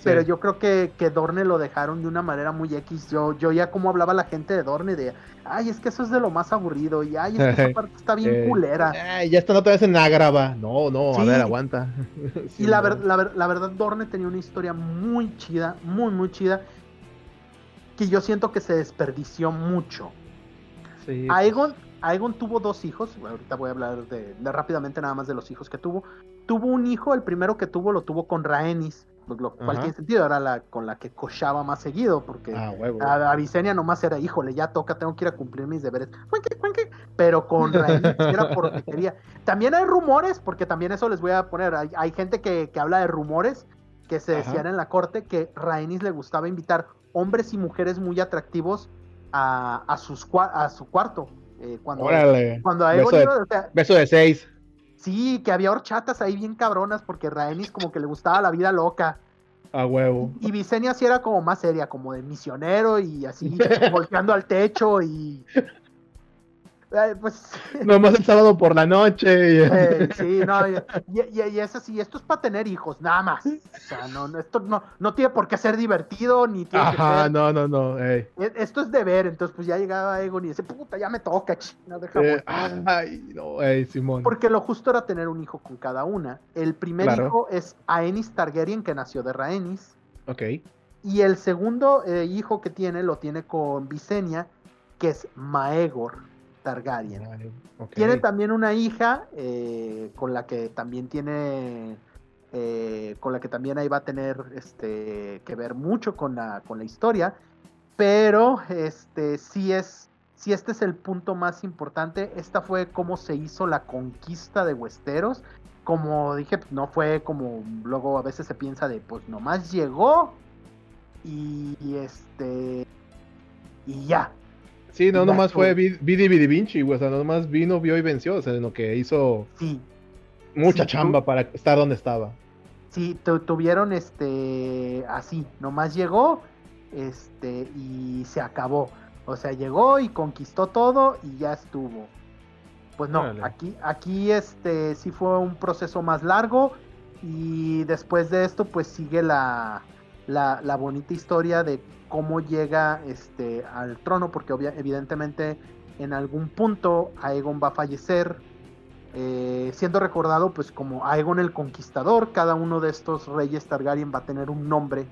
Pero yo creo que, que Dorne lo dejaron de una manera muy X. Yo, yo ya como hablaba la gente de Dorne de, ay, es que eso es de lo más aburrido. Y ay, es que esa [laughs] parte está bien Eh, culera. Ay, ya está otra vez en Ágrava. No, no, a ver, aguanta. [laughs] Sí, Y la, ver- la, ver- la verdad, Dorne tenía una historia muy chida, muy, muy chida, que yo siento que se desperdició mucho. Sí, Aegon, Aegon tuvo dos hijos, ahorita voy a hablar de, de rápidamente nada más de los hijos que tuvo. Tuvo un hijo, el primero que tuvo lo tuvo con Rhaenys, pues, lo cual Ajá. tiene sentido, era la con la que cochaba más seguido, porque Ah, huevo. a, a Visenya nomás era, híjole, ya toca, tengo que ir a cumplir mis deberes. Cuenque, cuenque. Pero con sí era porque quería. También hay rumores, porque también eso les voy a poner. Hay, hay gente que, que habla de rumores que se Ajá. decían en la corte que Rhaenys le gustaba invitar hombres y mujeres muy atractivos a, a, sus, a su cuarto. eh, cuando, Órale. cuando Beso de- iba, o sea, Beso de seis. Sí, que había horchatas ahí bien cabronas porque Rhaenys como que le gustaba la vida loca. A huevo. Y Visenya sí era como más seria, como de misionero y así, [laughs] volteando al techo y. Eh, pues. Nomás el sábado por la noche. y- eh, [laughs] sí, no, y, y- y es así, esto es para tener hijos, nada más. O sea, no, no, esto no, no tiene por qué ser divertido, ni tiene que Ajá, ser- no, no, no. ey. e- Esto es deber, entonces pues ya llegaba Egon y dice, puta, ya me toca, ch, no deja Eh, voy". ay, no, ey, Simón. Porque lo justo era tener un hijo con cada una. El primer Claro. hijo es Aenys Targaryen, que nació de Rhaenys. Ok. Y el segundo eh, hijo que tiene lo tiene con Visenya, que es Maegor Targaryen. Tiene también una hija eh, con la que también tiene. eh, con la que también ahí va a tener este que ver mucho con la, con la historia. Pero este sí es. Sí, este es el punto más importante. Esta fue cómo se hizo la conquista de Westeros. Como dije, pues, no fue como luego a veces se piensa de, pues nomás llegó y, y, este y ya. Sí, no, nomás fue Vid- Vidi Vidi Vinci, güey. O sea, nomás vino, vio y venció. O sea, en lo que hizo Sí, mucha Sí, chamba para estar donde estaba. Sí, tu- tuvieron este así, nomás llegó este y se acabó. O sea, llegó y conquistó todo y ya estuvo. Pues no, aquí aquí este sí fue un proceso más largo y después de esto pues sigue la la, bonita historia de cómo llega este al trono porque evidentemente en algún punto Aegon va a fallecer eh, siendo recordado pues como Aegon el Conquistador, cada uno de estos reyes Targaryen va a tener un nombre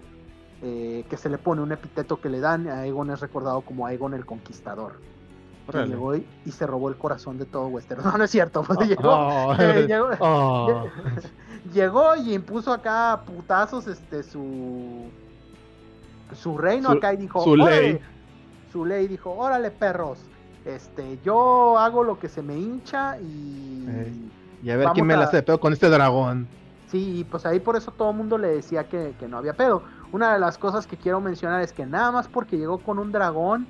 eh, que se le pone, un epíteto que le dan, Aegon es recordado como Aegon el Conquistador. Llegó y, y se robó el corazón de todo Westeros. [laughs] No, no es cierto, pues, llegó, Oh, eh, [laughs] llegó, oh. [laughs] llegó y impuso acá a putazos este su su reino Su- acá y dijo su "Órale". ley. su ley dijo órale perros este yo hago lo que se me hincha y. Y a ver quién me a- la hace de pedo con este dragón. sí pues ahí por eso todo el mundo le decía que, que no había pedo una de las cosas que quiero mencionar es que nada más porque llegó con un dragón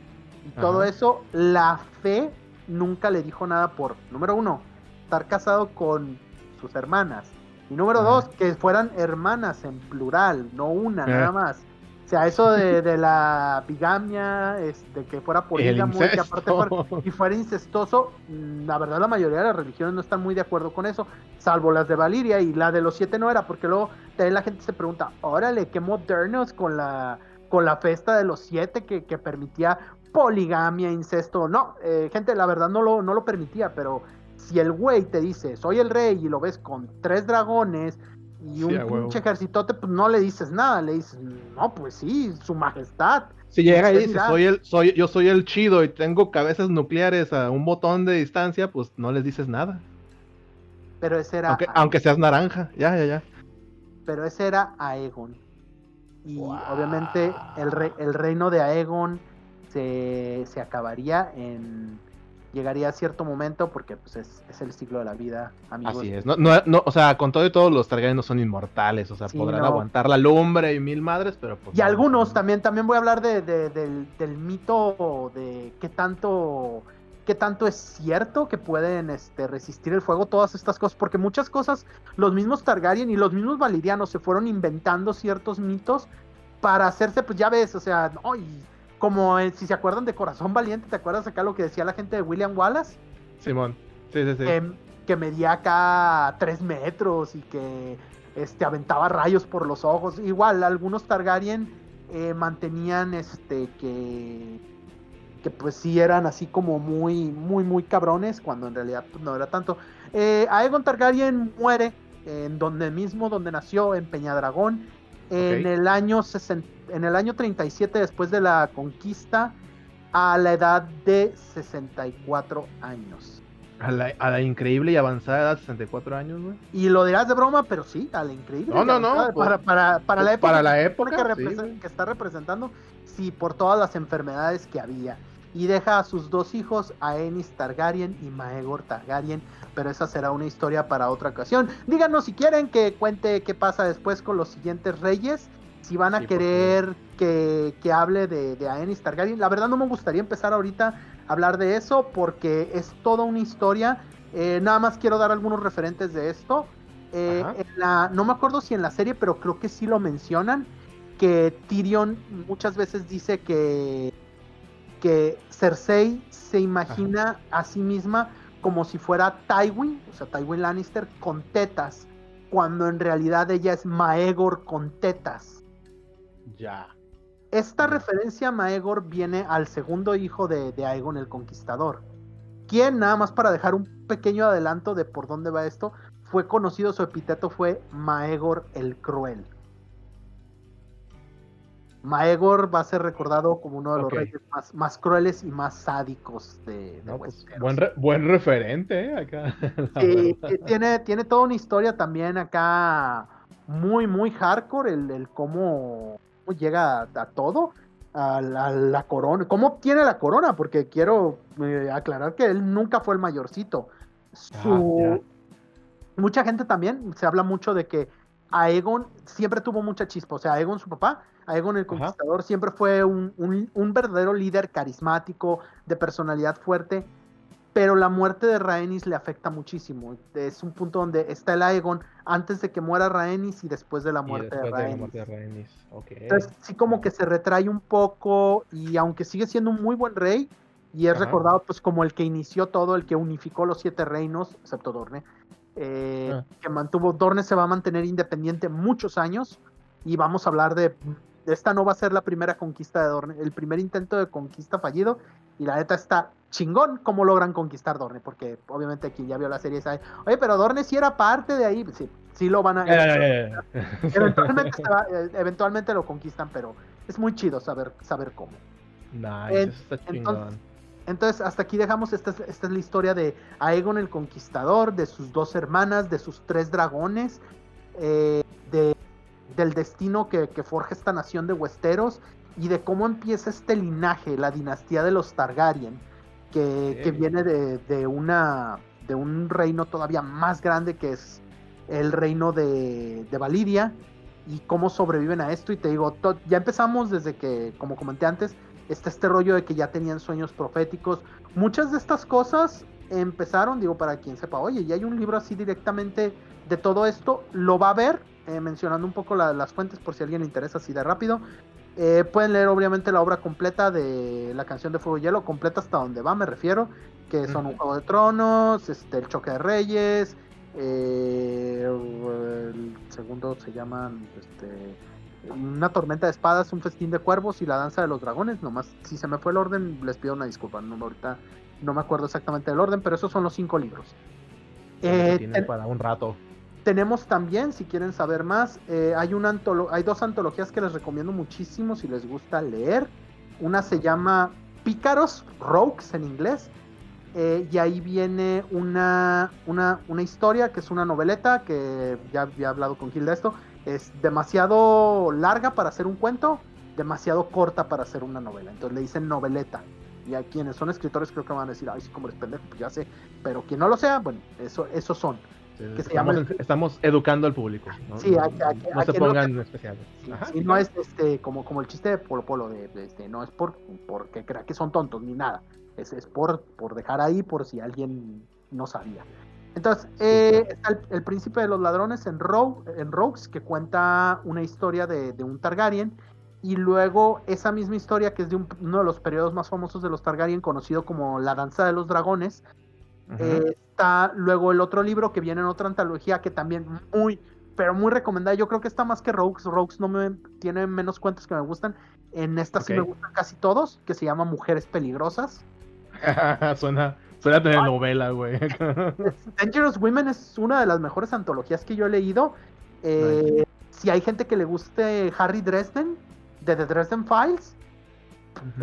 y todo eso la fe nunca le dijo nada por número uno estar casado con sus hermanas y número Ajá. dos que fueran hermanas en plural no una Eh. nada más o sea eso de, de la bigamia este que fuera polígamo y que aparte fuera, y fuera incestuoso, mm, la verdad la mayoría de las religiones no están muy de acuerdo con eso, salvo las de Valiria y la de los siete no era, porque luego la gente se pregunta, órale, qué modernos con la con la festa de los siete que, que permitía poligamia, incesto, no, eh, gente, la verdad no lo, no lo permitía, pero si el güey te dice, soy el rey y lo ves con tres dragones y Sí, un huevo. pinche ejércitote, pues no le dices nada, le dices, no, pues sí, su majestad. Si llega y dice, soy el, soy, yo soy el chido y tengo cabezas nucleares a un botón de distancia, pues no les dices nada. Pero ese era Aunque, aunque seas naranja, ya, ya, ya. pero ese era Aegon. Y Wow. obviamente el, re- el reino de Aegon se, se acabaría en... Llegaría a cierto momento porque pues, es, es el ciclo de la vida, amigos. Así es. No, no, no, o sea, con todo y todo, los Targaryen no son inmortales. O sea, Sí, podrán no. aguantar la lumbre y mil madres, pero pues. Y no, algunos no. también, también voy a hablar de, de- del, del mito de qué tanto, qué tanto es cierto que pueden este, resistir el fuego, todas estas cosas, porque muchas cosas, los mismos Targaryen y los mismos Valirianos se fueron inventando ciertos mitos para hacerse, pues ya ves, o sea, no, y como en- si se acuerdan de Corazón Valiente, ¿te acuerdas acá lo que decía la gente de William Wallace? Simón. Sí, sí, sí. que, que medía acá tres metros y que este, aventaba rayos por los ojos. Igual, algunos Targaryen eh, mantenían este que que pues sí eran así como muy, muy, muy cabrones, cuando en realidad pues, no era tanto. Eh, Aegon Targaryen muere en donde mismo, donde nació, en Peñadragón, en, el año en el año 37 después de la conquista, a la edad de 64 años. A la, increíble y avanzada edad, 64 años, güey. Y lo dirás de broma, pero sí, a la increíble. No, no, no. Para, para, para, la época, para la época que, que, está representando, sí, por todas las enfermedades que había y deja a sus dos hijos, Aenys Targaryen y Maegor Targaryen, pero esa será una historia para otra ocasión. Díganos si quieren que cuente qué pasa después con los siguientes reyes, si van a querer que, hable de, de Aenys Targaryen. La verdad no me gustaría empezar ahorita a hablar de eso porque es toda una historia. Eh, nada más quiero dar algunos referentes de esto. Eh, la, no me acuerdo si en la serie, pero creo que sí lo mencionan, que Tyrion muchas veces dice que que Cersei se imagina a sí misma como si fuera Tywin, o sea, Tywin Lannister con tetas, cuando en realidad ella es Maegor con tetas. Ya. Esta referencia a Maegor viene al segundo hijo de, de Aegon el Conquistador, quien, nada más para dejar un pequeño adelanto de por dónde va esto, fue conocido, su epíteto fue Maegor el Cruel. Maegor va a ser recordado como uno de los reyes más, crueles y más sádicos de, de pues, buen, buen, referente, ¿eh? Acá. [laughs] tiene, tiene toda una historia también acá muy, muy hardcore, el, cómo llega a, todo, a la, corona, cómo obtiene la corona, porque quiero eh, aclarar que él nunca fue el mayorcito. Ah, mucha gente también, se habla mucho de que Aegon siempre tuvo mucha chispa, o sea, Aegon su papá Aegon el Conquistador siempre fue un, verdadero líder carismático, de personalidad fuerte, pero la muerte de Rhaenys le afecta muchísimo. Es un punto donde está el Aegon antes de que muera Rhaenys y después de la muerte, de, Rhaenys. Entonces sí como que se retrae un poco y aunque sigue siendo un muy buen rey y es recordado pues como el que inició todo, el que unificó los siete reinos, excepto Dorne, eh, ah. que mantuvo, Dorne se va a mantener independiente muchos años y vamos a hablar de esta no va a ser la primera conquista de Dorne, el primer intento de conquista fallido. Y la neta está chingón cómo logran conquistar Dorne, porque obviamente aquí ya vio la serie sabe, oye, pero Dorne sí era parte de ahí, sí, sí lo van a... [laughs] eventualmente, eh, eventualmente, lo conquistan, pero es muy chido saber, saber cómo. Nice, está chingón. Entonces, hasta aquí dejamos, esta, esta es la historia de Aegon el Conquistador, de sus dos hermanas, de sus tres dragones, eh, de del destino que, forja esta nación de Westeros y de cómo empieza este linaje, la dinastía de los Targaryen, que, viene de, una, de un reino todavía más grande que es el reino de, de Validia y cómo sobreviven a esto. Y te digo, ya empezamos desde que, como comenté antes, está este rollo de que ya tenían sueños proféticos. Muchas de estas cosas empezaron, digo, para quien sepa, oye, ya hay un libro así directamente de todo esto, lo va a ver eh, mencionando un poco las fuentes por si a alguien le interesa así de rápido. Eh, pueden leer obviamente la obra completa de la canción de Fuego y Hielo, completa hasta donde va, me refiero, que son un Juego de Tronos, este, el Choque de Reyes, eh, el segundo se llama este, Una Tormenta de Espadas, Un Festín de Cuervos y La Danza de los Dragones, nomás si se me fue el orden les pido una disculpa, no, ahorita no me acuerdo exactamente del orden, pero esos son los cinco libros. Eh, para un rato. Tenemos también, si quieren saber más, eh, hay, una hay dos antologías que les recomiendo muchísimo si les gusta leer. Una se llama Pícaros, Rogues en inglés, eh, y ahí viene una, una, una, historia que es una noveleta, que ya había hablado con Gil de esto, es demasiado larga para hacer un cuento, demasiado corta para hacer una novela. Entonces le dicen noveleta. Y a quienes son escritores creo que van a decir, ay, sí, como eres pendejo, pues ya sé. Pero quien no lo sea, bueno, eso, esos son estamos, educando al público. ¿no? Sí, no, se pongan especiales. y no es este como, como el chiste de Polo Polo, de, este, no es por porque crea que son tontos ni nada. Es, es por, por dejar ahí por si alguien no sabía. Entonces, eh, está el, príncipe de los ladrones en, en Rogues, que cuenta una historia de, un Targaryen. Y luego esa misma historia, que es de uno de los periodos más famosos de los Targaryen, conocido como La Danza de los Dragones, está luego el otro libro que viene en otra antología que también muy, pero muy recomendada. Yo creo que está más que Rogues. Rogues no me tiene menos cuentos que me gustan. En esta sí me gustan casi todos, que se llama Mujeres Peligrosas. [laughs] suena, suena de novela, güey. [laughs] Dangerous Women es una de las mejores antologías que yo he leído. Eh, Si hay gente que le guste Harry Dresden, de The Dresden Files,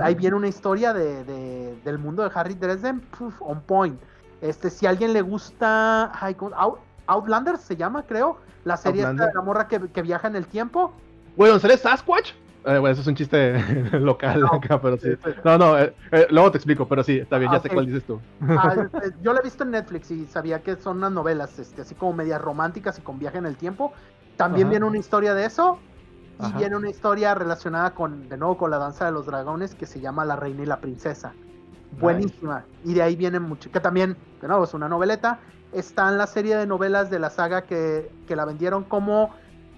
ahí viene una historia de, de- del mundo de Harry Dresden, puf, on point. Este, si a alguien le gusta ay. Out- Outlander se llama, creo, la serie esta de la morra que, que viaja en el tiempo. ¿dónde sale Sasquatch? Eh, bueno, eso es un chiste [laughs] local No. acá, pero sí. No, no, eh, eh, luego te explico, pero sí, está bien, Ah, ya sé ok. cuál dices tú. Ah, [laughs] eh, yo la he visto en Netflix y sabía que son unas novelas, este, así como medias románticas y con viaje en el tiempo. También Ajá. viene una historia de eso. Y Ajá. viene una historia relacionada con, de nuevo, con la danza de los dragones que se llama La Reina y la Princesa. Buenísima. Y de ahí viene mucho. Que también, de nuevo, es una noveleta. Está en la serie de novelas de la saga que, que la vendieron como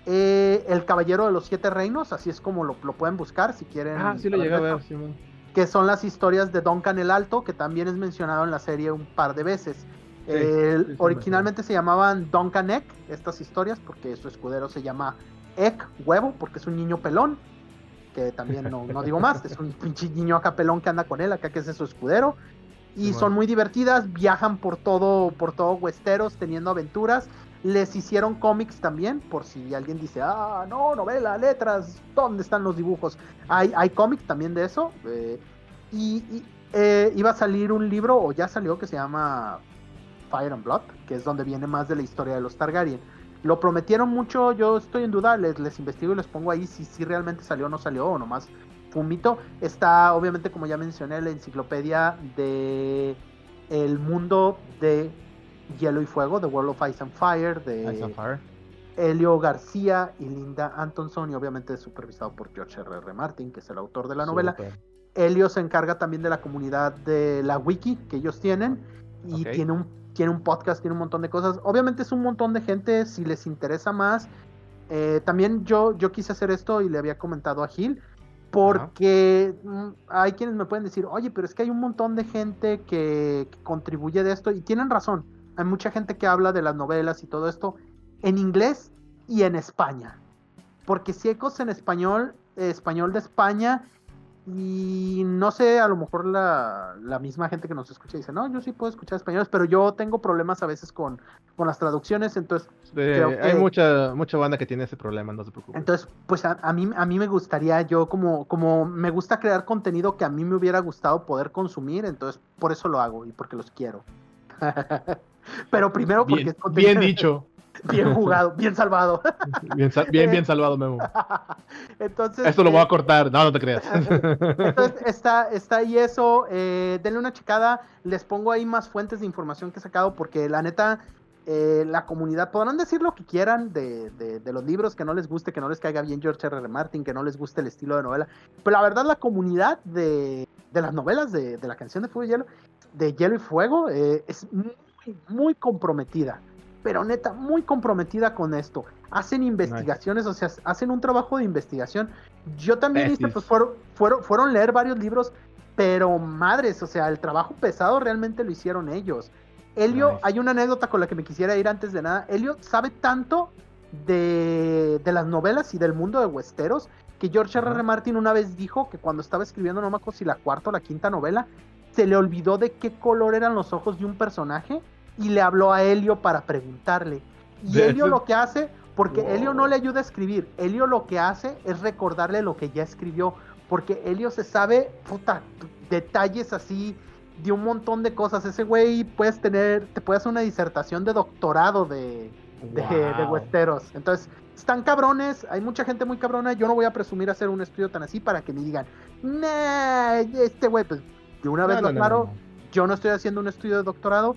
eh, El Caballero de los Siete Reinos. Así es como lo, lo pueden buscar si quieren. Ah, sí lo llegué a ver. Que son las historias de Duncan el Alto, que también es mencionado en la serie un par de veces. El- sí, sí, originalmente se llamaban Duncan Egg, estas historias, porque su escudero se llama Egg, huevo, porque es un niño pelón, que también no, no digo más, es un pinche niño acá pelón que anda con él, acá que es su escudero. Y son muy divertidas, viajan por todo, por todo Westeros teniendo aventuras. Les hicieron cómics también, por si alguien dice, ah, no, novela, letras, ¿dónde están los dibujos? Hay, hay cómics también de eso. eh, y y, eh, iba a salir un libro, o ya salió, que se llama Fire and Blood, que es donde viene más de la historia de los Targaryen. Lo prometieron mucho, yo estoy en duda, les, les investigo y les pongo ahí si, si realmente salió o no salió, o nomás fue un mito. Está, obviamente, como ya mencioné, la enciclopedia de el mundo de Hielo y Fuego, The World of Ice and Fire, de Ice and Fire. Elio García y Linda Antonson, y obviamente supervisado por George R. R. Martin, que es el autor de la novela. Elio se encarga también de la comunidad de la wiki que ellos tienen y Ok. tiene, un, tiene un podcast, tiene un montón de cosas. Obviamente es un montón de gente, si les interesa más. eh, también yo, yo quise hacer esto y le había comentado a Gil, porque mm, hay quienes me pueden decir, oye, pero es que hay un montón de gente que, que contribuye de esto y tienen razón. Hay mucha gente que habla de las novelas y todo esto en inglés y en España. Porque si hay cosas en español, eh, español de España, y no sé, a lo mejor la, la misma gente que nos escucha dice, no, yo sí puedo escuchar español, pero yo tengo problemas a veces con, con las traducciones, entonces, Creo que- Hay mucha, mucha banda que tiene ese problema, no se preocupe. entonces pues a, a mí, a mí me gustaría, yo como, como me gusta crear contenido que a mí me hubiera gustado poder consumir, entonces por eso lo hago y porque los quiero. [laughs] pero primero porque bien, es contenido bien dicho. [laughs] bien jugado, bien salvado. [laughs] Bien, bien, bien salvado, Memo. [laughs] entonces, Esto lo voy eh, a cortar. No, no te creas. Entonces está, está ahí eso. eh, denle una checada. Les pongo ahí más fuentes de información que he sacado porque la neta, eh, la comunidad, podrán decir lo que quieran de, de- de los libros, que no les guste, que no les caiga bien George R. R. Martin, que no les guste el estilo de novela. Pero la verdad, la comunidad de, de las novelas de, de la canción de Fuego y Hielo, de Hielo y Fuego, eh, es muy, muy comprometida. Pero neta, muy comprometida con esto. Hacen investigaciones, o sea, hacen un trabajo de investigación. Yo también hice, pues fueron, fueron, fueron leer varios libros, pero madres, o sea, el trabajo pesado realmente lo hicieron ellos. Elio, Nice. hay una anécdota con la que me quisiera ir antes de nada. Elio sabe tanto de, de las novelas y del mundo de Westeros que George R. R. Martin una vez dijo que cuando estaba escribiendo, no me acuerdo si la cuarta o la quinta novela, se le olvidó de qué color eran los ojos de un personaje y le habló a Helio para preguntarle. Y Helio lo que hace, porque Wow. Helio no le ayuda a escribir, Helio lo que hace es recordarle lo que ya escribió, porque Helio se sabe, puta, detalles así de un montón de cosas. Ese güey puedes tener, te puede hacer una disertación de doctorado de, de. Westeros. Entonces, están cabrones, hay mucha gente muy cabrona. Yo no voy a presumir hacer un estudio tan así para que me digan, nah, este güey, pues de una vez No, lo aclaro, no. yo no estoy haciendo un estudio de doctorado,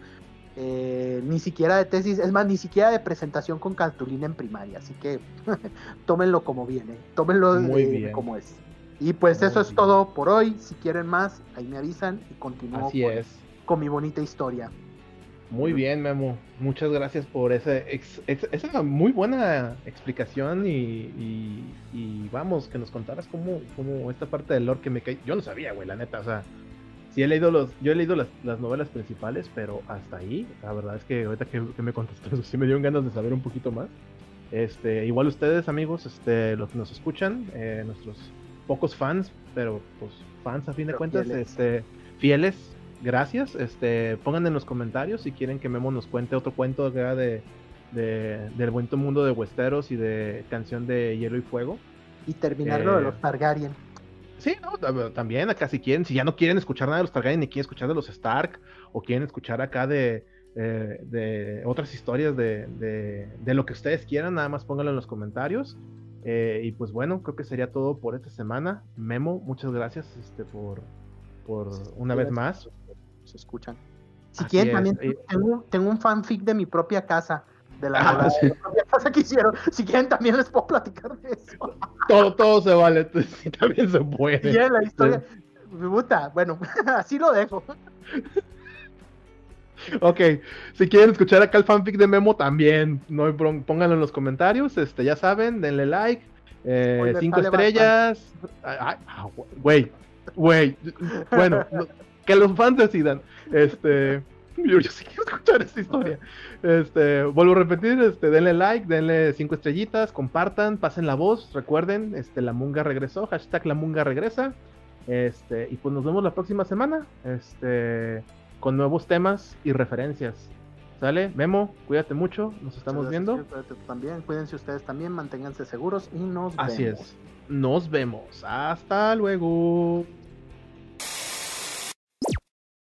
eh, ni siquiera de tesis, es más, ni siquiera de presentación con cartulina en primaria, así que [laughs] tómenlo como viene, tómenlo Muy eh, bien. como es. Y pues Muy eso es todo por hoy, si quieren más, ahí me avisan y continúo Así con, es. con mi bonita historia. Muy bien, Memo. Muchas gracias por ese ex- ex- esa muy buena explicación y, y- y vamos, que nos contaras cómo, cómo esta parte del lore que me cae. Yo no sabía, güey, la neta. O sea, sí he leído los, yo he leído las, las novelas principales, pero hasta ahí, la verdad es que ahorita que, que me contaste eso, [laughs] sí me dieron ganas de saber un poquito más. Este, igual ustedes, amigos, este, los que nos escuchan, eh, nuestros pocos fans, pero pues fans a fin de cuentas, fieles. este, fieles, gracias. Este, pongan en los comentarios si quieren que Memo nos cuente otro cuento de, de, del buen mundo de Westeros y de canción de Hielo y Fuego. Y terminarlo de los eh, Targaryen. Sí, también acá si quieren, si ya no quieren escuchar nada de los Targaryen ni quieren escuchar de los Stark o quieren escuchar acá de, eh, de otras historias de, de, lo que ustedes quieran, nada más pónganlo en los comentarios. Eh, y pues bueno, creo que sería todo por esta semana. Memo, muchas gracias este, por, por una vez más. Se escuchan. Si quieren, también tengo, tengo, un fanfic de mi propia casa. De la, ah, propia casa que hicieron. Si quieren, también les puedo platicar de eso. Todo, todo se vale, [laughs] también se puede. Y la historia. Puta, bueno, [laughs] así lo dejo. Ok, si quieren escuchar acá el fanfic de Memo también, no pónganlo en los comentarios, este, ya saben, denle like, eh, cinco estrellas, ah, güey, güey, bueno, que los fans decidan, este, [laughs] yo, sí quiero escuchar esta historia, este, vuelvo a repetir, este, denle like, denle cinco estrellitas, compartan, pasen la voz, recuerden, este, la munga regresó, hashtag la munga regresa, este, y pues nos vemos la próxima semana, este con nuevos temas y referencias. ¿Sale? Memo, cuídate mucho, nos estamos viendo. también, cuídense ustedes también, manténganse seguros y nos vemos. Así es. Nos vemos. Hasta luego.